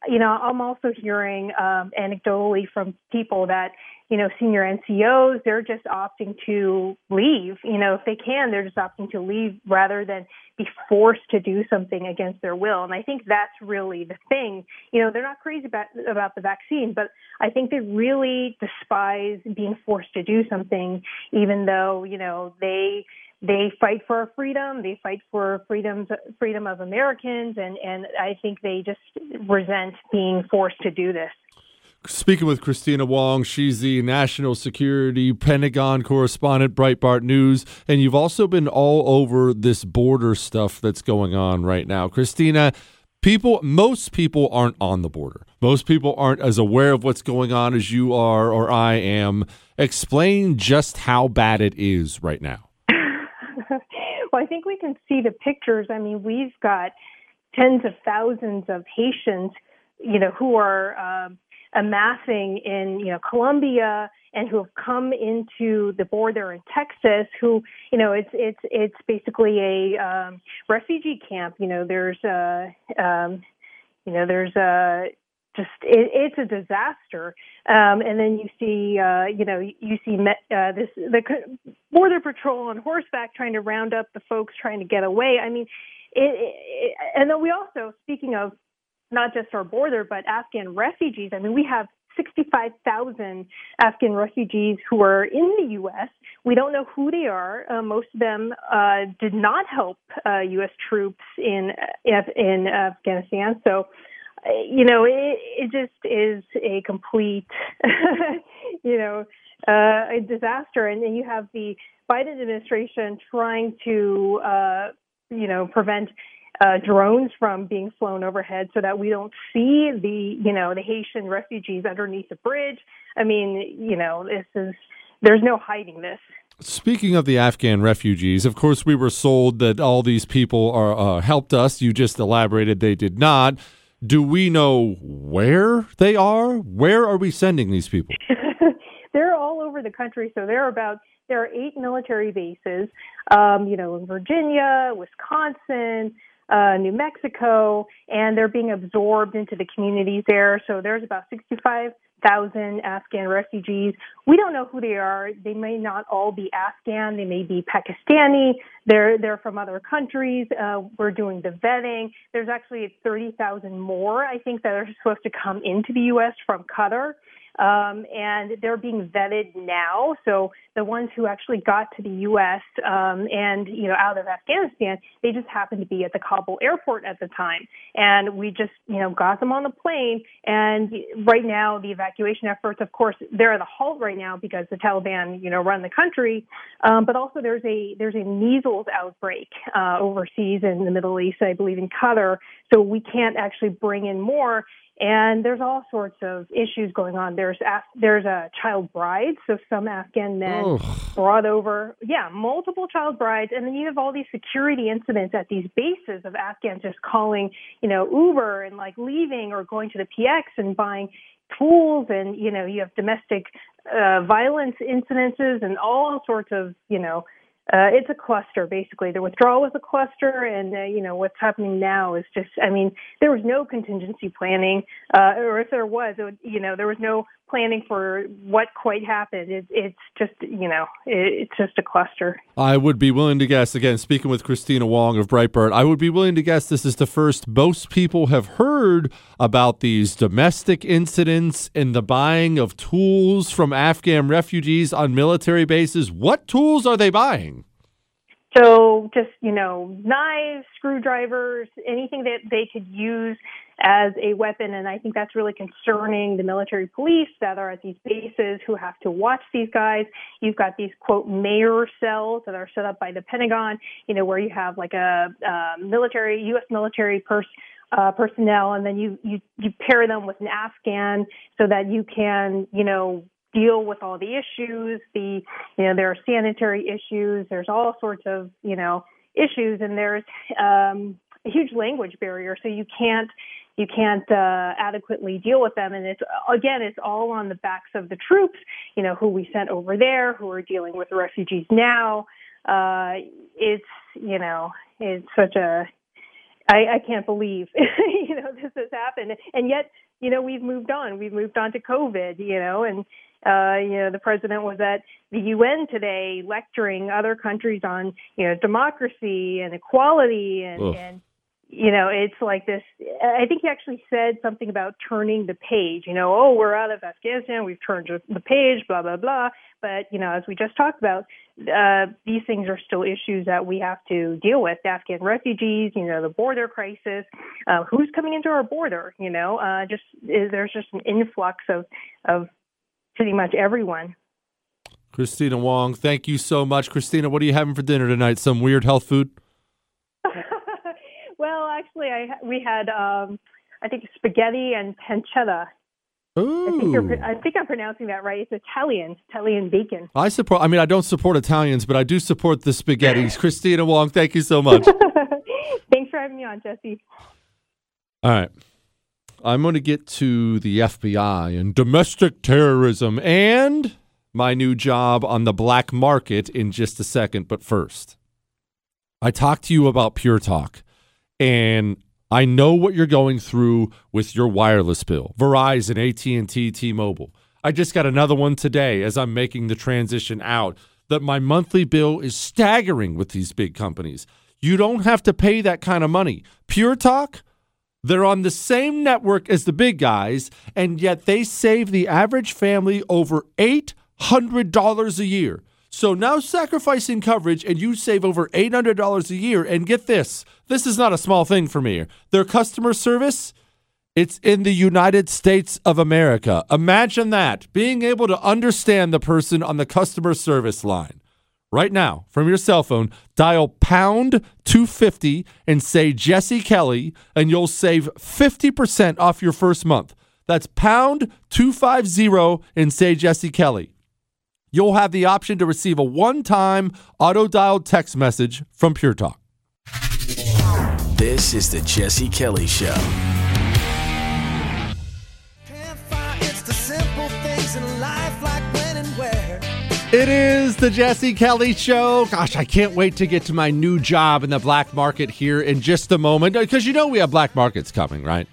you know, I'm also hearing um, anecdotally from people that, you know, senior NCOs, they're just opting to leave. You know, if they can, they're just opting to leave rather than be forced to do something against their will. And I think that's really the thing. You know, they're not crazy about about the vaccine, but I think they really despise being forced to do something, even though you know they they fight for freedom. They fight for freedoms, freedom of Americans, and and I think they just resent being forced to do this. Speaking with Kristina Wong, she's the national security Pentagon correspondent, Breitbart News, and you've also been all over this border stuff that's going on right now. Kristina, people, most people aren't on the border. Most people aren't as aware of what's going on as you are or I am. Explain just how bad it is right now. Well, I think we can see the pictures. I mean, we've got tens of thousands of Haitians, you know, who are um, amassing in, you know, Colombia and who have come into the border in Texas. Who, you know, it's it's it's basically a um, refugee camp. You know, there's a, um, you know, there's a just it, it's a disaster. Um, and then you see, uh, you know, you see uh, this the border patrol on horseback trying to round up the folks trying to get away. I mean, it, it, and then we also, speaking of not just our border, but Afghan refugees. I mean, we have 65,000 Afghan refugees who are in the U.S. We don't know who they are. Uh, most of them uh, did not help uh, U.S. troops in in Afghanistan. So, you know, it, it just is a complete, [LAUGHS] you know, uh, a disaster. And then you have the Biden administration trying to, uh, you know, prevent uh, drones from being flown overhead so that we don't see the, you know, the Haitian refugees underneath the bridge. I mean, you know, this is, there's no hiding this. Speaking of the Afghan refugees, of course, we were sold that all these people are uh, helped us. You just elaborated they did not. Do we know where they are? Where are we sending these people? [LAUGHS] they're all over the country. So there are about there are eight military bases, um, you know, in Virginia, Wisconsin, uh, New Mexico, and they're being absorbed into the communities there. So there's about 65,000 Afghan refugees. We don't know who they are. They may not all be Afghan. They may be Pakistani. They're they're from other countries. Uh, we're doing the vetting. There's actually 30,000 more, I think, that are supposed to come into the U.S. from Qatar um, and they're being vetted now. So the ones who actually got to the U.S. Um, and you know out of Afghanistan, they just happened to be at the Kabul airport at the time, and we just you know got them on the plane. And right now, the evacuation efforts, of course, they're at a halt right now because the Taliban you know run the country. Um, but also there's a there's a measles outbreak uh, overseas in the Middle East, I believe in Qatar. So we can't actually bring in more and there's all sorts of issues going on. There's Af- there's a child brides, so some Afghan men Ugh. brought over, yeah, multiple child brides, and then you have all these security incidents at these bases of Afghans just calling, you know, Uber and like leaving or going to the PX and buying tools, and you know, you have domestic uh, violence incidences and all sorts of, you know. Uh, it's a cluster, basically. The withdrawal was a cluster, and uh, you know what's happening now is just—I mean, there was no contingency planning, uh, or if there was, would, you know, there was no planning for what quite happened. It, it's just, you know, it, it's just a cluster. I would be willing to guess, again, speaking with Kristina Wong of Breitbart, I would be willing to guess this is the first most people have heard about these domestic incidents and the buying of tools from Afghan refugees on military bases. What tools are they buying? So just, you know, knives, screwdrivers, anything that they could use as a weapon. And I think that's really concerning the military police that are at these bases who have to watch these guys. You've got these quote mayor cells that are set up by the Pentagon, you know, where you have like a, uh military, U.S. military person uh, personnel, and then you, you you pair them with an Afghan so that you can you know deal with all the issues. The you know there are sanitary issues. There's all sorts of you know issues, and there's um, a huge language barrier, so you can't you can't uh, adequately deal with them. And it's again, it's all on the backs of the troops. You know who we sent over there, who are dealing with the refugees now. Uh, it's you know it's such a I, I can't believe [LAUGHS] you know this has happened, and yet you know we've moved on. We've moved on to COVID, you know, and uh, you know the president was at the UN today lecturing other countries on you know democracy and equality, and, and you know it's like this. I think he actually said something about turning the page. You know, oh we're out of Afghanistan, we've turned the page, blah blah blah. But you know, as we just talked about, uh, these things are still issues that we have to deal with. Afghan refugees, you know, the border crisis, uh, who's coming into our border, you know, uh, just is, there's just an influx of of pretty much everyone. Kristina Wong, thank you so much. Kristina, what are you having for dinner tonight? Some weird health food? [LAUGHS] well, actually, I we had um, I think spaghetti and pancetta. I think, Ooh. you're, I think I'm pronouncing that right. It's Italian, Italian bacon. I support. I mean, I don't support Italians, but I do support the spaghettis. [LAUGHS] Kristina Wong, thank you so much. [LAUGHS] Thanks for having me on, Jesse. All right. I'm going to get to the FBI and domestic terrorism and my new job on the black market in just a second. But first, I talked to you about Pure Talk, and I know what you're going through with your wireless bill. Verizon, AT&T, T-Mobile. I just got another one today as I'm making the transition out that my monthly bill is staggering with these big companies. You don't have to pay that kind of money. Pure Talk, they're on the same network as the big guys, and yet they save the average family over $800 a year. So now sacrificing coverage and you save over $800 a year. And get this this is not a small thing for me. Their customer service, it's in the United States of America. Imagine that being able to understand the person on the customer service line. Right now, from your cell phone, dial pound 250 and say Jesse Kelly, and you'll save 50% off your first month. That's pound 250 and say Jesse Kelly. You'll have the option to receive a one time auto dialed text message from Pure Talk. This is the Jesse Kelly Show. It is the Jesse Kelly Show. Gosh, I can't wait to get to my new job in the black market here in just a moment because you know we have black markets coming, right?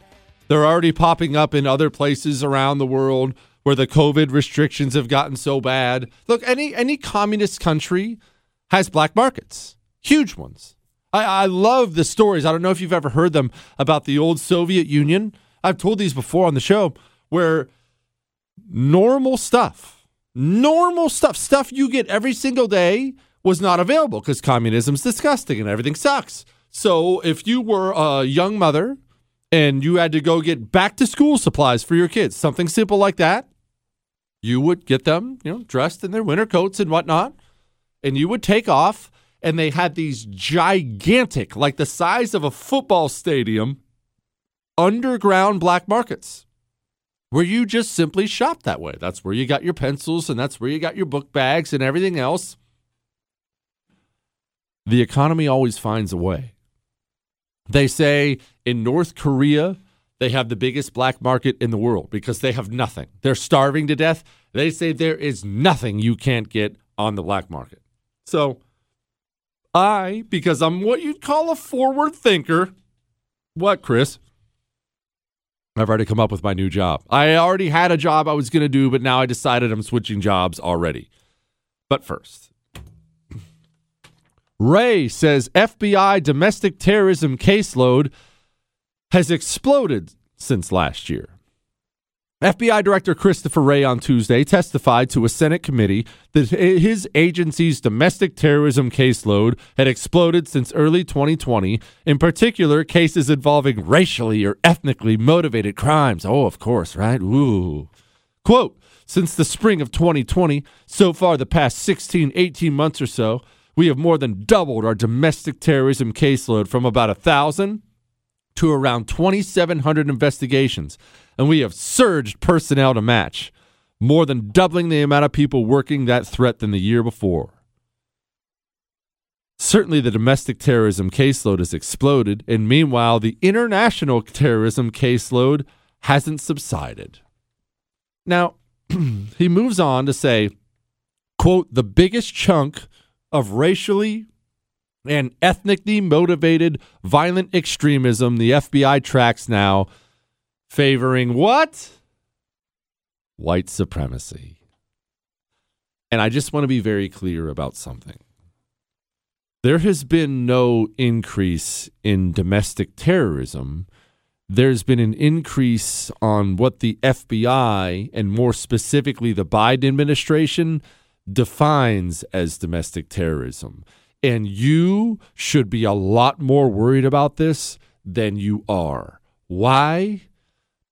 They're already popping up in other places around the world where the COVID restrictions have gotten so bad. Look, any any communist country has black markets, huge ones. I, I love the stories. I don't know if you've ever heard them about the old Soviet Union. I've told these before on the show where normal stuff, normal stuff, stuff you get every single day was not available because communism's disgusting and everything sucks. So if you were a young mother and you had to go get back to school supplies for your kids, something simple like that, you would get them, you know, dressed in their winter coats and whatnot, and you would take off. And they had these gigantic, like the size of a football stadium, underground black markets where you just simply shop that way. That's where you got your pencils and that's where you got your book bags and everything else. The economy always finds a way. They say in North Korea, they have the biggest black market in the world because they have nothing. They're starving to death. They say there is nothing you can't get on the black market. So, I, because I'm what you'd call a forward thinker, what, Chris? I've already come up with my new job. I already had a job I was going to do, but now I decided I'm switching jobs already. But first, Wray says FBI domestic terrorism caseload has exploded since last year. FBI Director Christopher Wray on Tuesday testified to a Senate committee that his agency's domestic terrorism caseload had exploded since early 2020, in particular, cases involving racially or ethnically motivated crimes. Oh, of course, right? Ooh. Quote Since the spring of 2020, so far the past 16, 18 months or so, we have more than doubled our domestic terrorism caseload from about a 1,000 to around 2,700 investigations and we have surged personnel to match, more than doubling the amount of people working that threat than the year before. Certainly, the domestic terrorism caseload has exploded, and meanwhile, the international terrorism caseload hasn't subsided. Now, [CLEARS THROAT] he moves on to say, quote, the biggest chunk of racially and ethnically motivated violent extremism the FBI tracks now favoring what? White supremacy. And I just want to be very clear about something. There has been no increase in domestic terrorism. There's been an increase on what the FBI and more specifically the Biden administration defines as domestic terrorism. And you should be a lot more worried about this than you are. Why?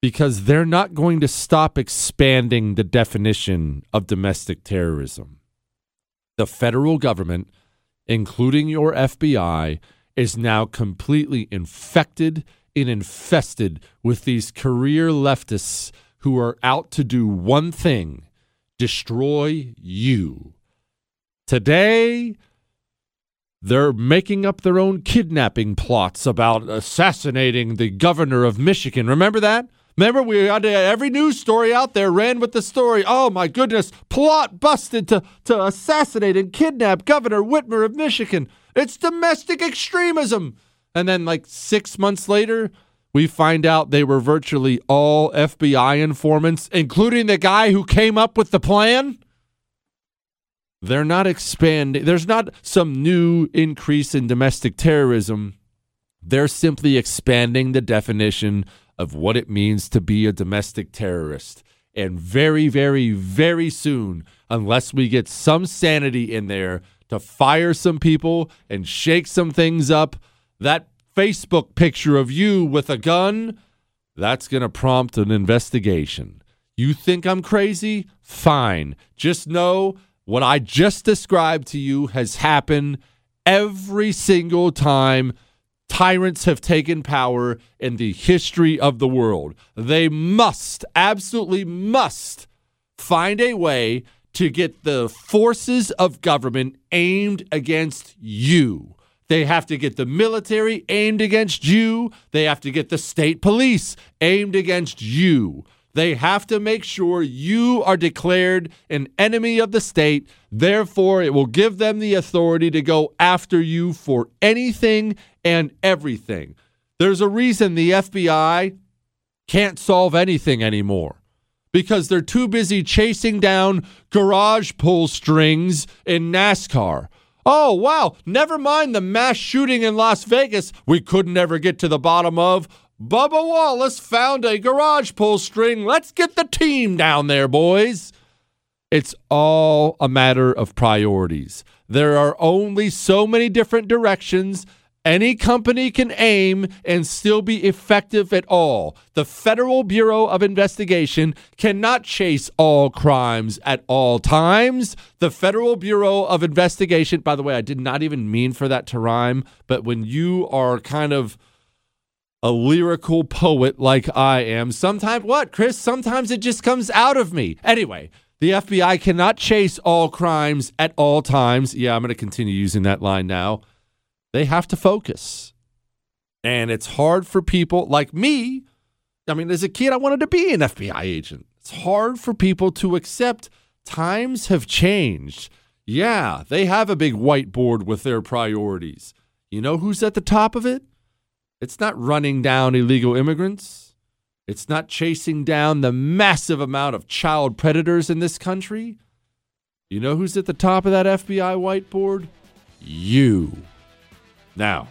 Because they're not going to stop expanding the definition of domestic terrorism. The federal government, including your FBI, is now completely infected and infested with these career leftists who are out to do one thing destroy you. Today, they're making up their own kidnapping plots about assassinating the governor of Michigan. Remember that? Remember, we had every news story out there ran with the story. Oh my goodness, plot busted to, to assassinate and kidnap Governor Whitmer of Michigan. It's domestic extremism. And then, like six months later, we find out they were virtually all FBI informants, including the guy who came up with the plan. They're not expanding, there's not some new increase in domestic terrorism. They're simply expanding the definition of what it means to be a domestic terrorist. And very, very, very soon, unless we get some sanity in there to fire some people and shake some things up, that Facebook picture of you with a gun, that's going to prompt an investigation. You think I'm crazy? Fine. Just know what I just described to you has happened every single time tyrants have taken power in the history of the world. They must, absolutely must, find a way to get the forces of government aimed against you. They have to get the military aimed against you. They have to get the state police aimed against you. They have to make sure you are declared an enemy of the state. Therefore, it will give them the authority to go after you for anything and everything. There's a reason the FBI can't solve anything anymore because they're too busy chasing down garage pull strings in NASCAR. Oh, wow, never mind the mass shooting in Las Vegas we couldn't ever get to the bottom of. Bubba Wallace found a garage pull string. Let's get the team down there, boys. It's all a matter of priorities. There are only so many different directions any company can aim and still be effective at all. The Federal Bureau of Investigation cannot chase all crimes at all times. The Federal Bureau of Investigation, by the way, I did not even mean for that to rhyme, but when you are kind of a lyrical poet like I am. Sometimes, what, Chris? Sometimes it just comes out of me. Anyway, the FBI cannot chase all crimes at all times. Yeah, I'm going to continue using that line now. They have to focus. And it's hard for people like me. I mean, as a kid, I wanted to be an FBI agent. It's hard for people to accept times have changed. Yeah, they have a big whiteboard with their priorities. You know who's at the top of it? It's not running down illegal immigrants. It's not chasing down the massive amount of child predators in this country. You know who's at the top of that FBI whiteboard? You. Now,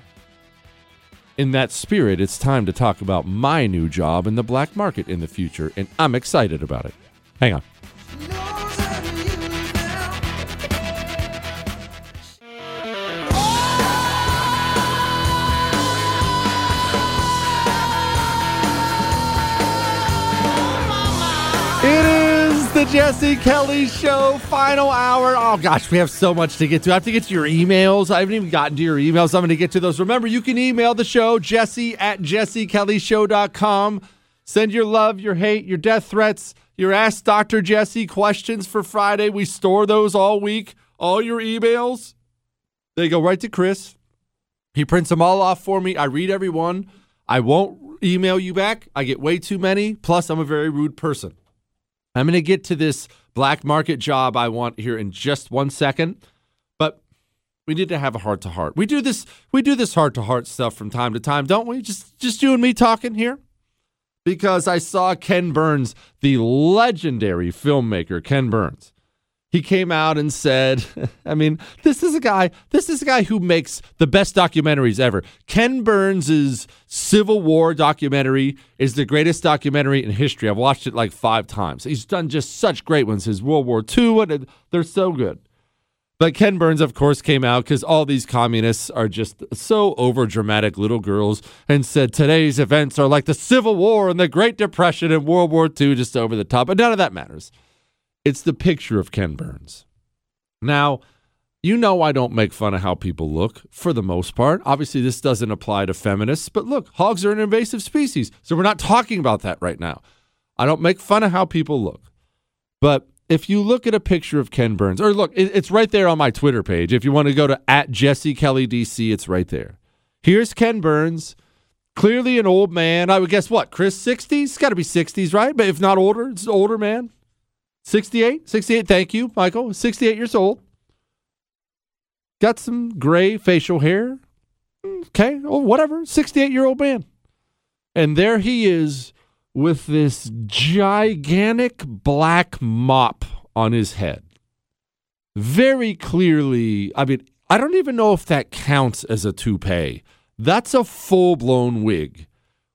in that spirit, it's time to talk about my new job in the black market in the future, and I'm excited about it. Hang on. It is Jesse Kelly Show final hour. Oh gosh, we have so much to get to. I have to get to your emails. I haven't even gotten to your emails. I'm going to get to those. Remember, you can email the show, jesse at jessekellyshow.com. Send your love, your hate, your death threats, your Ask Dr. Jesse questions for Friday. We store those all week. All your emails, they go right to Chris. He prints them all off for me. I read every one. I won't email you back. I get way too many. Plus, I'm a very rude person. I'm going to get to this black market job I want here in just one second, but we need to have a heart to heart. We do this we do this heart to heart stuff from time to time, don't we? Just just you and me talking here. Because I saw Ken Burns, the legendary filmmaker Ken Burns. He came out and said, [LAUGHS] I mean, this is a guy, this is a guy who makes the best documentaries ever. Ken Burns's Civil War documentary is the greatest documentary in history. I've watched it like five times. He's done just such great ones. His World War II, and they're so good. But Ken Burns, of course, came out because all these communists are just so over dramatic little girls and said today's events are like the Civil War and the Great Depression and World War II, just over the top. But none of that matters. It's the picture of Ken Burns. Now, you know I don't make fun of how people look for the most part. Obviously, this doesn't apply to feminists, but look, hogs are an invasive species. So we're not talking about that right now. I don't make fun of how people look. But if you look at a picture of Ken Burns, or look, it's right there on my Twitter page. If you want to go to at Jesse Kelly DC, it's right there. Here's Ken Burns, clearly an old man. I would guess what, Chris, 60s? Got to be 60s, right? But if not older, it's an older man. 68? 68, thank you, Michael. 68 years old. Got some gray facial hair. Okay, oh, whatever. 68 year old man. And there he is with this gigantic black mop on his head. Very clearly, I mean, I don't even know if that counts as a toupee. That's a full blown wig.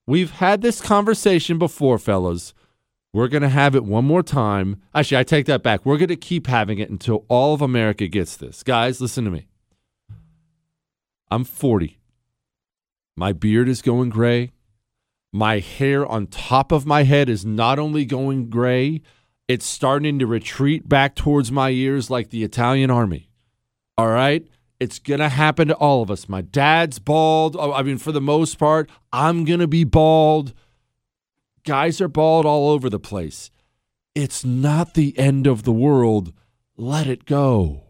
We've had this conversation before, fellas. We're going to have it one more time. Actually, I take that back. We're going to keep having it until all of America gets this. Guys, listen to me. I'm 40. My beard is going gray. My hair on top of my head is not only going gray, it's starting to retreat back towards my ears like the Italian army. All right? It's going to happen to all of us. My dad's bald. Oh, I mean, for the most part, I'm going to be bald. Guys are bald all over the place. It's not the end of the world. Let it go.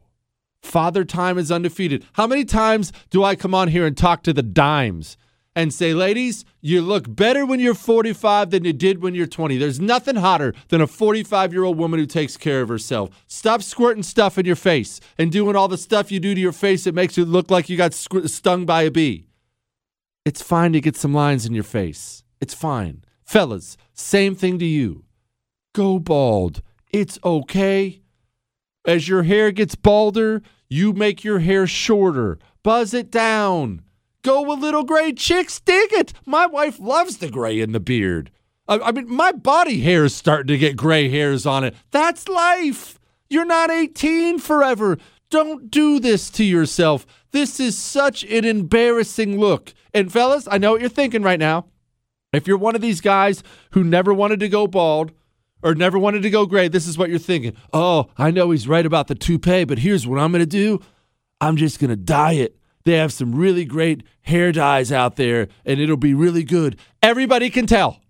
Father Time is undefeated. How many times do I come on here and talk to the dimes and say, ladies, you look better when you're 45 than you did when you're 20? There's nothing hotter than a 45 year old woman who takes care of herself. Stop squirting stuff in your face and doing all the stuff you do to your face that makes you look like you got stung by a bee. It's fine to get some lines in your face. It's fine. Fellas, same thing to you. Go bald. It's okay. As your hair gets balder, you make your hair shorter. Buzz it down. Go a little gray. Chicks dig it. My wife loves the gray in the beard. I, I mean, my body hair is starting to get gray hairs on it. That's life. You're not 18 forever. Don't do this to yourself. This is such an embarrassing look. And fellas, I know what you're thinking right now. If you're one of these guys who never wanted to go bald or never wanted to go gray, this is what you're thinking. Oh, I know he's right about the toupee, but here's what I'm going to do I'm just going to dye it They have some really great hair dyes out there and it'll be really good. Everybody can tell.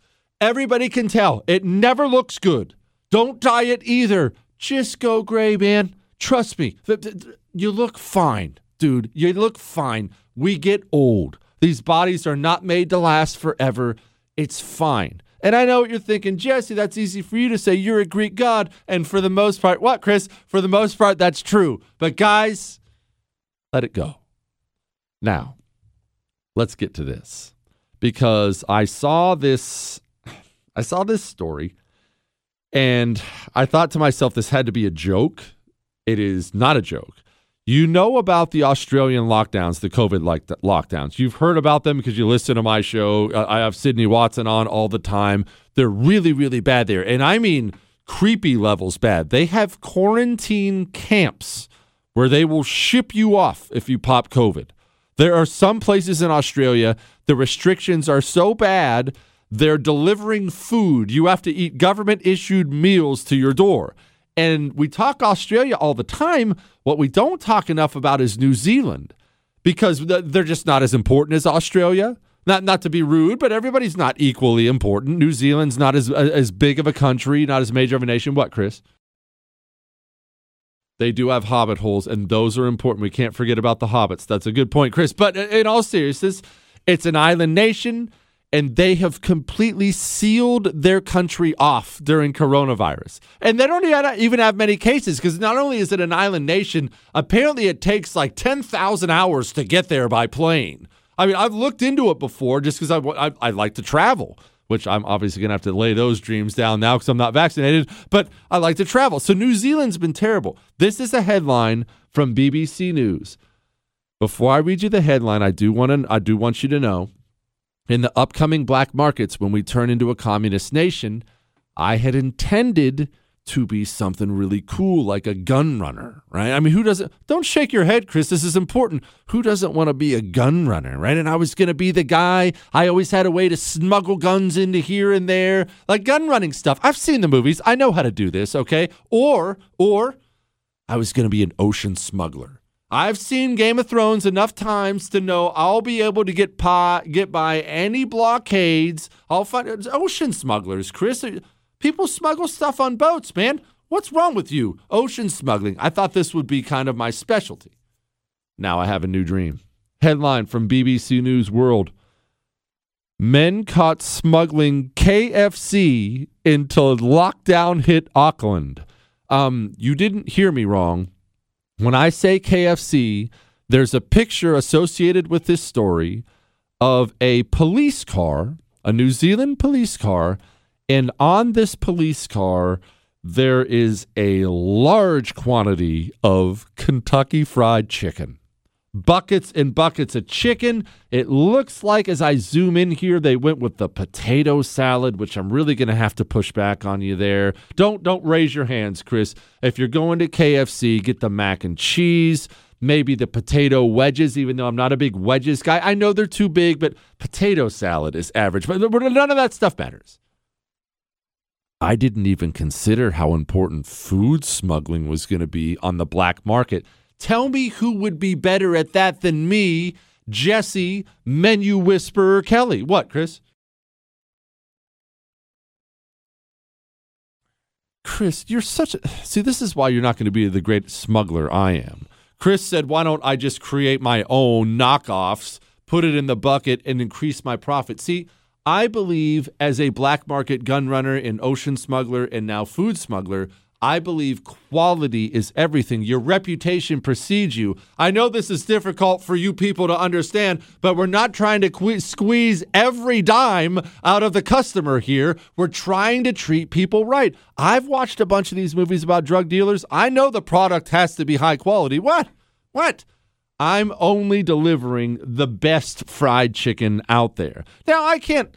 Everybody can tell. It never looks good. Don't dye it either. Just go gray, man. Trust me. You look fine, dude. You look fine. We get old. These bodies are not made to last forever. It's fine. And I know what you're thinking, Jesse, that's easy for you to say. You're a Greek god. And for the most part, what, Chris? For the most part, that's true. But guys, let it go. Now, let's get to this because I saw this I saw this story and I thought to myself this had to be a joke. It is not a joke. You know about the Australian lockdowns, the COVID like lockdowns. You've heard about them because you listen to my show. I have Sydney Watson on all the time. They're really, really bad there. And I mean creepy levels bad. They have quarantine camps where they will ship you off if you pop COVID. There are some places in Australia, the restrictions are so bad, they're delivering food. You have to eat government issued meals to your door. And we talk Australia all the time. What we don't talk enough about is New Zealand because they're just not as important as Australia. Not not to be rude, but everybody's not equally important. New Zealand's not as as big of a country, not as major of a nation. What, Chris? They do have hobbit holes, and those are important. We can't forget about the hobbits. That's a good point, Chris. But in all seriousness, it's an island nation, and they have completely sealed their country off during coronavirus. And they don't even have many cases because not only is it an island nation, apparently it takes like 10,000 hours to get there by plane. I mean, I've looked into it before just because I, I, I like to travel which I'm obviously going to have to lay those dreams down now because I'm not vaccinated, but I like to travel. So New Zealand's been terrible. This is a headline from BBC News. Before I read you the headline, I do want to I do want you to know in the upcoming black markets when we turn into a communist nation, I had intended to be something really cool like a gun runner, right? I mean, who doesn't? Don't shake your head, Chris. This is important. Who doesn't want to be a gun runner, right? And I was going to be the guy. I always had a way to smuggle guns into here and there, like gun running stuff. I've seen the movies. I know how to do this, okay? Or, or I was going to be an ocean smuggler. I've seen Game of Thrones enough times to know I'll be able to get pot, get by any blockades. I'll find ocean smugglers, Chris. People smuggle stuff on boats, man. What's wrong with you? Ocean smuggling. I thought this would be kind of my specialty. Now I have a new dream. Headline from BBC News World Men caught smuggling KFC until lockdown hit Auckland. Um, you didn't hear me wrong. When I say KFC, there's a picture associated with this story of a police car, a New Zealand police car and on this police car, there is a large quantity of Kentucky Fried Chicken. Buckets and buckets of chicken. It looks like as I zoom in here, they went with the potato salad, which I'm really going to have to push back on you there. Don't don't raise your hands, Chris. If you're going to KFC, get the mac and cheese, maybe the potato wedges, even though I'm not a big wedges guy. I know they're too big, but potato salad is average. But none of that stuff matters. I didn't even consider how important food smuggling was going to be on the black market. Tell me who would be better at that than me, Jesse, menu whisperer Kelly. What, Chris? Chris, you're such a. See, this is why you're not going to be the great smuggler I am. Chris said, Why don't I just create my own knockoffs, put it in the bucket, and increase my profit? See, I believe as a black market gun runner and ocean smuggler and now food smuggler, I believe quality is everything. Your reputation precedes you. I know this is difficult for you people to understand, but we're not trying to que- squeeze every dime out of the customer here. We're trying to treat people right. I've watched a bunch of these movies about drug dealers. I know the product has to be high quality. What? What? I'm only delivering the best fried chicken out there. Now, I can't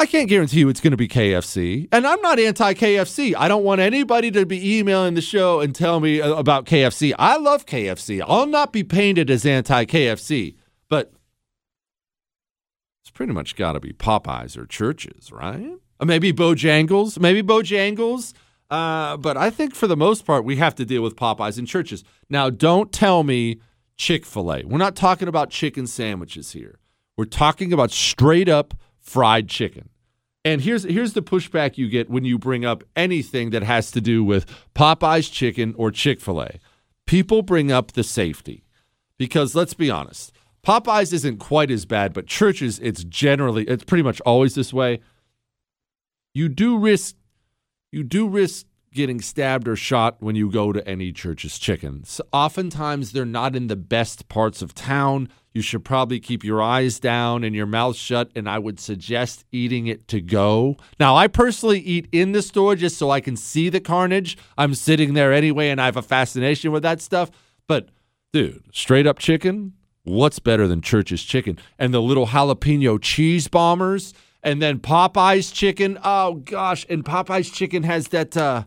I can't guarantee you it's going to be KFC. And I'm not anti KFC. I don't want anybody to be emailing the show and tell me uh, about KFC. I love KFC. I'll not be painted as anti KFC, but it's pretty much got to be Popeyes or Church's, right? Or maybe Bojangles, maybe Bojangles. Uh, but I think for the most part, we have to deal with Popeyes and Church's. Now, don't tell me Chick fil A. We're not talking about chicken sandwiches here. We're talking about straight up fried chicken. And here's here's the pushback you get when you bring up anything that has to do with Popeye's chicken or Chick-fil-A. People bring up the safety. Because let's be honest, Popeyes isn't quite as bad, but Church's it's generally it's pretty much always this way. You do risk you do risk getting stabbed or shot when you go to any church's chickens. Oftentimes they're not in the best parts of town. You should probably keep your eyes down and your mouth shut, and I would suggest eating it to go. Now, I personally eat in the store just so I can see the carnage. I'm sitting there anyway, and I have a fascination with that stuff. But, dude, straight up chicken, what's better than Church's chicken? And the little jalapeno cheese bombers, and then Popeye's chicken. Oh, gosh. And Popeye's chicken has that, uh,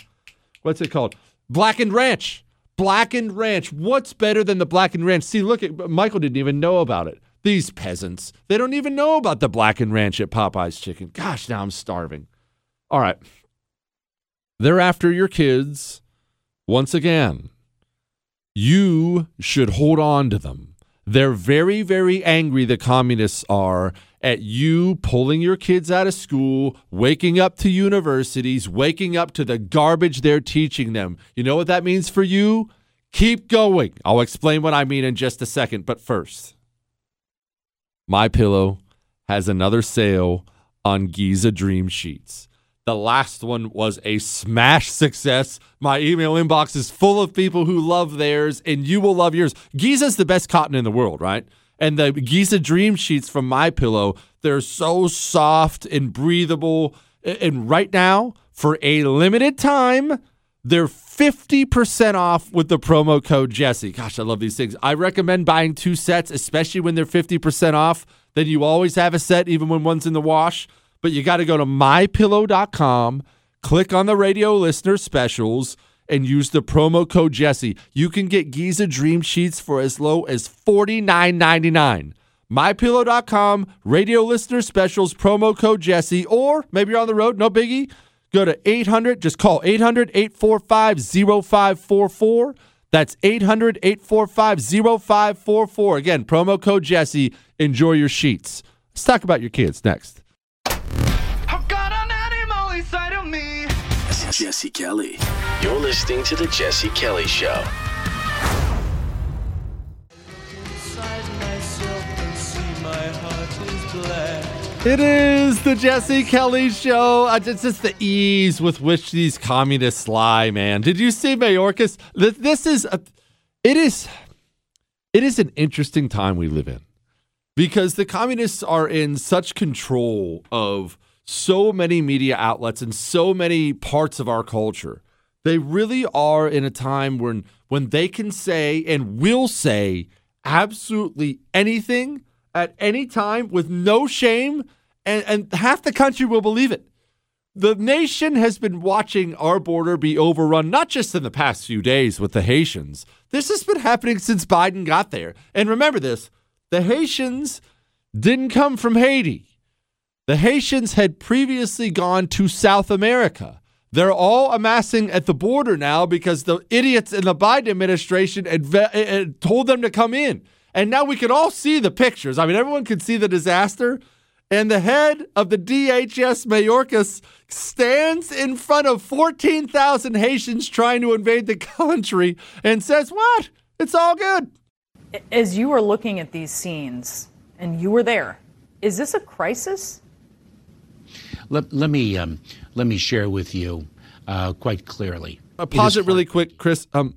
what's it called? Blackened ranch. Blackened ranch. What's better than the blackened ranch? See, look at Michael didn't even know about it. These peasants, they don't even know about the blackened ranch at Popeye's chicken. Gosh, now I'm starving. All right. They're after your kids once again. You should hold on to them. They're very, very angry, the communists are, at you pulling your kids out of school, waking up to universities, waking up to the garbage they're teaching them. You know what that means for you? Keep going. I'll explain what I mean in just a second, but first, My Pillow has another sale on Giza Dream Sheets. The last one was a smash success. My email inbox is full of people who love theirs, and you will love yours. Giza's the best cotton in the world, right? And the Giza Dream Sheets from My Pillow, they're so soft and breathable. And right now, for a limited time, they're 50% off with the promo code Jesse. Gosh, I love these things. I recommend buying two sets, especially when they're 50% off. Then you always have a set, even when one's in the wash. But you got to go to mypillow.com, click on the radio listener specials, and use the promo code Jesse. You can get Giza Dream Sheets for as low as $49.99. MyPillow.com, radio listener specials, promo code Jesse, or maybe you're on the road, no biggie. Go to 800, just call 800 845 0544. That's 800 845 0544. Again, promo code Jesse. Enjoy your sheets. Let's talk about your kids next. Jesse Kelly. You're listening to The Jesse Kelly Show. It is the Jesse Kelly Show. Uh, It's just the ease with which these communists lie, man. Did you see Mayorkas? Th- This is a, it is it is an interesting time we live in because the communists are in such control of so many media outlets and so many parts of our culture. They really are in a time when when they can say and will say absolutely anything at any time with no shame, and, and half the country will believe it. The nation has been watching our border be overrun, not just in the past few days with the Haitians. This has been happening since Biden got there. And remember this the Haitians didn't come from Haiti. The Haitians had previously gone to South America. They're all amassing at the border now because the idiots in the Biden administration adve- uh, told them to come in. And now we can all see the pictures. I mean, everyone can see the disaster. And the head of the DHS, Mayorkas, stands in front of 14,000 Haitians trying to invade the [LAUGHS] country and says, What? It's all good. As you are looking at these scenes, and you were there, is this a crisis? Let, let me um, let me share with you uh, quite clearly. Uh, pause it, really quick, Chris. Um,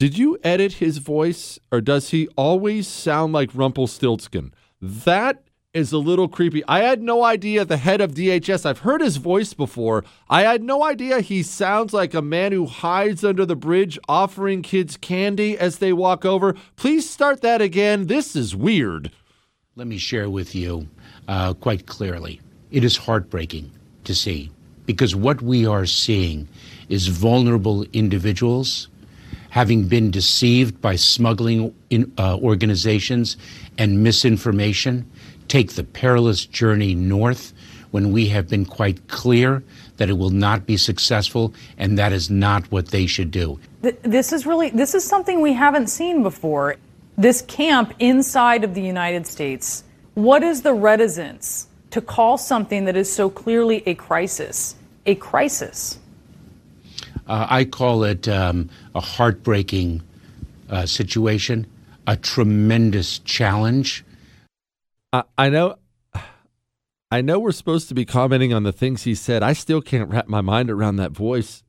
did you edit his voice, or does he always sound like Rumpelstiltskin? That is a little creepy. I had no idea the head of DHS. I've heard his voice before. I had no idea he sounds like a man who hides under the bridge offering kids candy as they walk over. Please start that again. This is weird. Let me share with you uh, quite clearly. It is heartbreaking to see because what we are seeing is vulnerable individuals having been deceived by smuggling in, uh, organizations and misinformation take the perilous journey north when we have been quite clear that it will not be successful and that is not what they should do. Th- This is really this is something we haven't seen before. this camp inside of the United States, what is the reticence to call something that is so clearly a crisis a crisis? Uh, I call it um, a heartbreaking uh, situation, a tremendous challenge. I, I know. I know we're supposed to be commenting on the things he said. I still can't wrap my mind around that voice.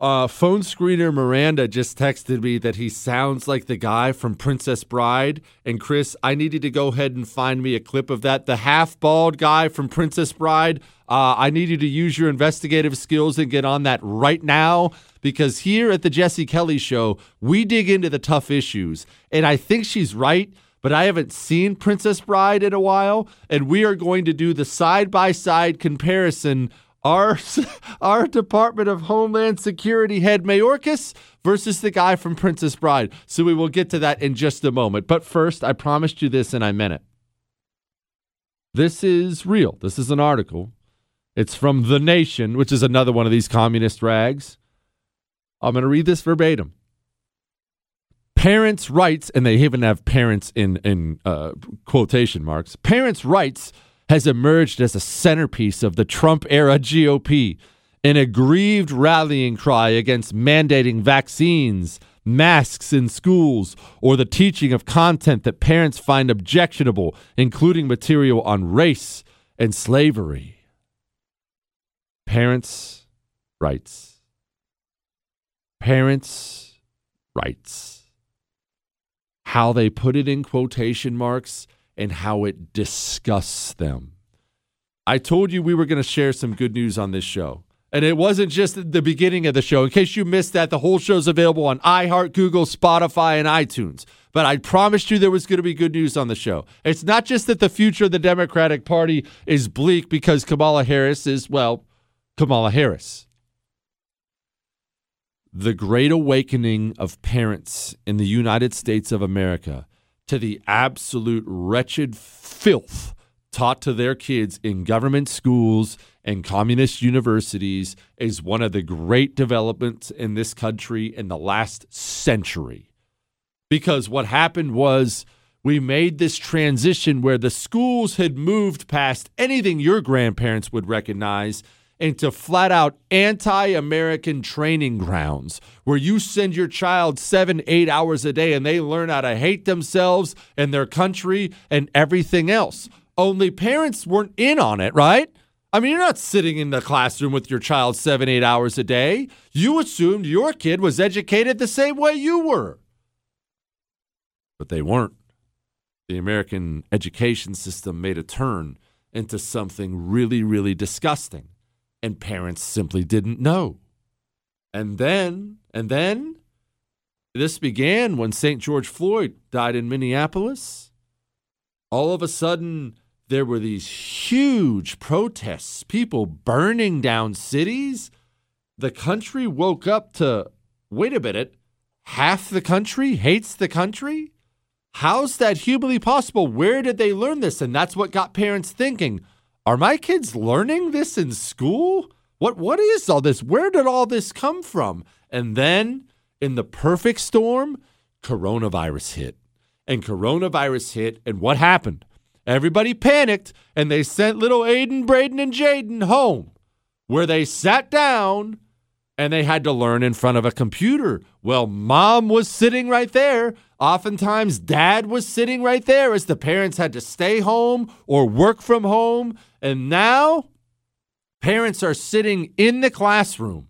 Uh, phone screener Miranda just texted me that he sounds like the guy from Princess Bride. And Chris, I needed to go ahead and find me a clip of that. The half bald guy from Princess Bride. Uh, I need you to use your investigative skills and get on that right now because here at the Jesse Kelly Show, we dig into the tough issues. And I think she's right but I haven't seen Princess Bride in a while, and we are going to do the side by side comparison. Our, [LAUGHS] our Department of Homeland Security head Mayorkas versus the guy from Princess Bride. So we will get to that in just a moment. But first, I promised you this and I meant it. This is real. This is an article. It's from The Nation, which is another one of these communist rags. I'm going to read this verbatim parents' rights, and they even have parents in in uh, quotation marks. Parents' rights has emerged as a centerpiece of the Trump era GOP, an aggrieved rallying cry against mandating vaccines, masks in schools, or the teaching of content that parents find objectionable, including material on race and slavery. Parents' rights. Parents' rights how they put it in quotation marks, and how it disgusts them. I told you we were going to share some good news on this show. And it wasn't just the beginning of the show. In case you missed that, the whole show's available on iHeart, Google, Spotify, and iTunes. But I promised you there was going to be good news on the show. It's not just that the future of the Democratic Party is bleak because Kamala Harris is, well, Kamala Harris the great awakening of parents in the United States of America to the absolute wretched filth taught to their kids in government schools and communist universities is one of the great developments in this country in the last century. Because what happened was we made this transition where the schools had moved past anything your grandparents would recognize into flat out anti American training grounds where you send your child seven, eight hours a day and they learn how to hate themselves and their country and everything else. Only parents weren't in on it, right? I mean, you're not sitting in the classroom with your child seven, eight hours a day. You assumed your kid was educated the same way you were. But they weren't. The American education system made a turn into something really, really disgusting and parents simply didn't know. And then, and then, this began when St. George Floyd died in Minneapolis. All of a sudden, there were these huge protests, people burning down cities. The country woke up to wait a minute, half the country hates the country? How's that humanly possible? Where did they learn this? And that's what got parents thinking are my kids learning this in school? What what is all this? Where did all this come from? And then in the perfect storm, coronavirus hit. And coronavirus hit, and what happened? Everybody panicked and they sent little Aiden, Braden, and Jaden home, where they sat down and they had to learn in front of a computer. Well, mom was sitting right there. Oftentimes, dad was sitting right there as the parents had to stay home or work from home. And now parents are sitting in the classroom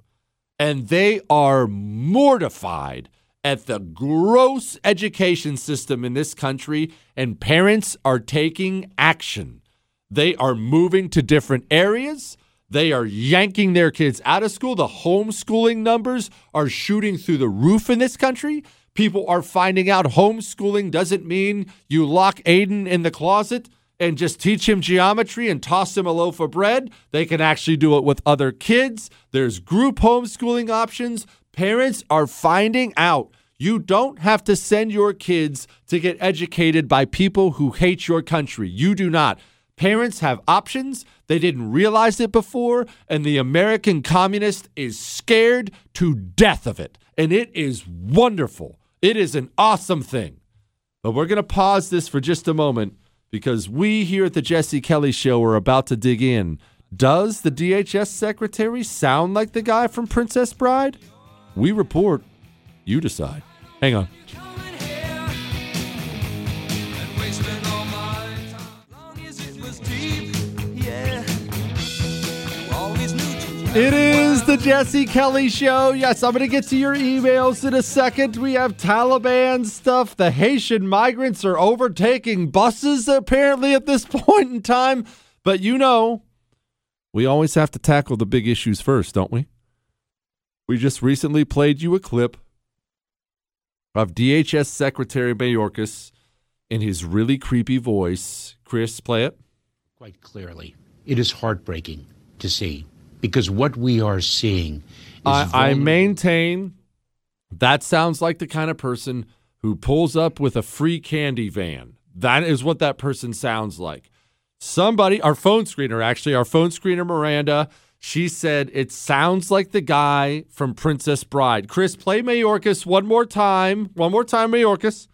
and they are mortified at the gross education system in this country, and parents are taking action. They are moving to different areas. They are yanking their kids out of school. The homeschooling numbers are shooting through the roof in this country. People are finding out homeschooling doesn't mean you lock Aiden in the closet and just teach him geometry and toss him a loaf of bread. They can actually do it with other kids. There's group homeschooling options. Parents are finding out you don't have to send your kids to get educated by people who hate your country. You do not. Parents have options. They didn't realize it before, and the American communist is scared to death of it. And it is wonderful. It is an awesome thing. But we're going to pause this for just a moment because we here at the Jesse Kelly Show are about to dig in. Does the DHS secretary sound like the guy from Princess Bride? We report. You decide. Hang on. It is the Jesse Kelly Show. Yes, I'm going to get to your emails in a second. We have Taliban stuff. The Haitian migrants are overtaking buses apparently at this [LAUGHS] point in time. But you know, we always have to tackle the big issues first, don't we? We just recently played you a clip of DHS Secretary Mayorkas in his really creepy voice. Chris, play it. Quite clearly, it is heartbreaking to see because what we are seeing is I, I maintain that sounds like the kind of person who pulls up with a free candy van. That is what that person sounds like. Somebody, our phone screener, actually, our phone screener, Miranda, she said it sounds like the guy from Princess Bride. Chris, play Mayorkas one more time. One more time, Mayorkas.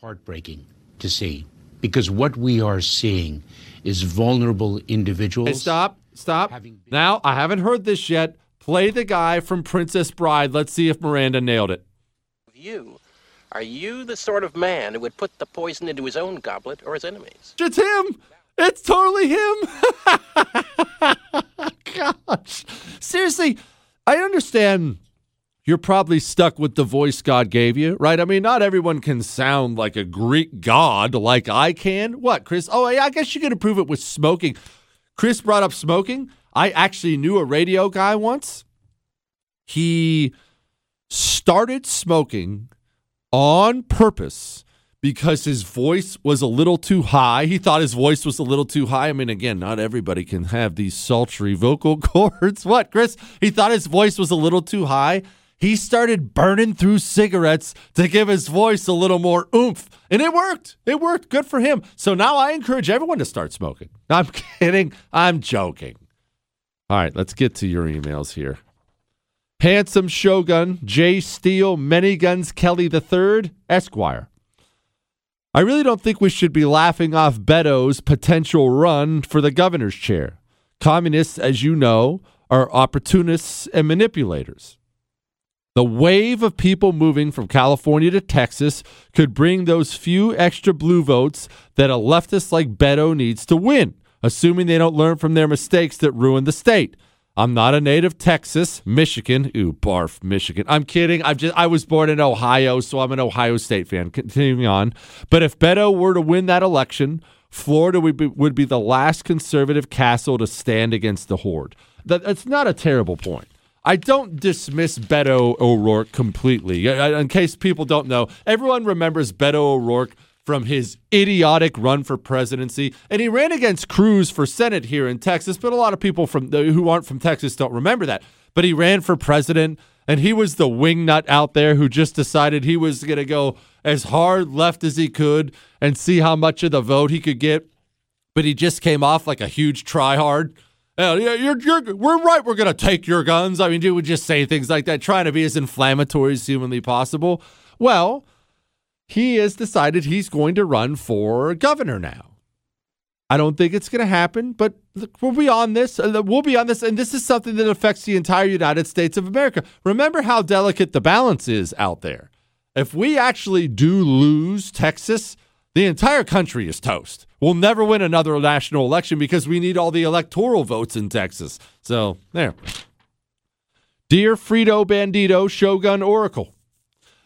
heartbreaking to see because what we are seeing is vulnerable individuals. Hey, stop, stop. Now, I haven't heard this yet. Play the guy from Princess Bride. Let's see if Miranda nailed it. you. Are you the sort of man who would put the poison into his own goblet or his enemies? It's him. It's totally him. [LAUGHS] Gosh. Seriously, I understand you're probably stuck with the voice God gave you, right? I mean, not everyone can sound like a Greek god like I can. What, Chris? Oh, I guess you could improve it with smoking. Chris brought up smoking. I actually knew a radio guy once. He started smoking on purpose because his voice was a little too high. He thought his voice was a little too high. I mean, again, not everybody can have these sultry vocal [LAUGHS] cords. What, Chris? He thought his voice was a little too high. He started burning through cigarettes to give his voice a little more oomph. And it worked. It worked. Good for him. So now I encourage everyone to start smoking. [LAUGHS] I'm kidding. I'm joking. All right, let's get to your emails here. Handsome Shogun, J. Steele, Many Guns Kelly III, Esquire. I really don't think we should be laughing off Beto's potential run for the governor's chair. Communists, as you know, are opportunists and manipulators. The wave of people moving from California to Texas could bring those few extra blue votes that a leftist like Beto needs to win, assuming they don't learn from their mistakes that ruined the state. I'm not a native Texas, Michigan. Ooh, barf, Michigan. I'm kidding. I've just I was born in Ohio, so I'm an Ohio State fan. Continuing on, but if Beto were to win that election, Florida would be, would be the last conservative castle to stand against the horde. That, that's not a terrible point. I don't dismiss Beto O'Rourke completely. Uh, In case people don't know, everyone remembers Beto O'Rourke from his idiotic run for presidency, and he ran against Cruz for Senate here in Texas. But a lot of people from who aren't from Texas don't remember that. But he ran for president, and he was the wingnut out there who just decided he was going to go as hard left as he could and see how much of the vote he could get. But he just came off like a huge tryhard. Yeah, you're, you're, we're right. We're going to take your guns. I mean, he would just say things like that, trying to be as inflammatory as humanly possible. Well, he has decided he's going to run for governor now. I don't think it's going to happen, but we'll be on this. uh, We'll be on this, and this is something that affects the entire United States of America. Remember how delicate the balance is out there. If we actually do lose Texas, the entire country is toast. We'll never win another national election because we need all the electoral votes in Texas. So, there. Dear Frito Bandito, Shogun Oracle.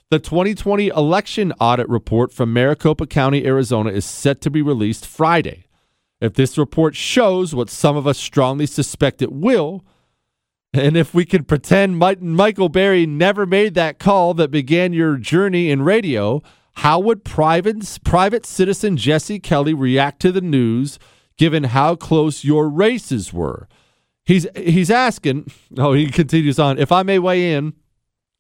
The 2020 election audit report from Maricopa County, Arizona is set to be released Friday. If this report shows what some of us strongly suspect it will, and if we can pretend Michael Berry never made that call that began your journey in radio, how would private, private citizen Jesse Kelly react to the news given how close your races were? He's he's asking, [LAUGHS] oh, he continues on, if I may weigh in,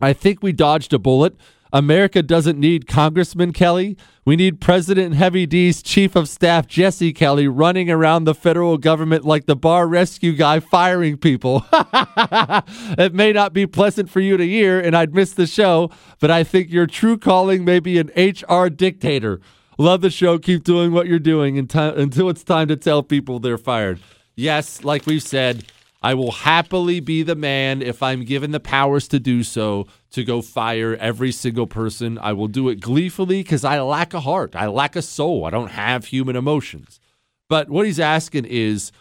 I think we dodged a bullet. America doesn't need Congressman Kelly. We need President Heavy D's Chief of Staff Jesse Kelly running around the federal government like the bar rescue guy firing people. [LAUGHS] it may not be pleasant for you to hear, and I'd miss the show, but I think your true calling may be an HR dictator. Love the show. Keep doing what you're doing until, it's time to tell people they're fired. Yes, like we've said, I will happily be the man if I'm given the powers to do so to go fire every single person. I will do it gleefully because I lack a heart. I lack a soul. I don't have human emotions. But what he's asking is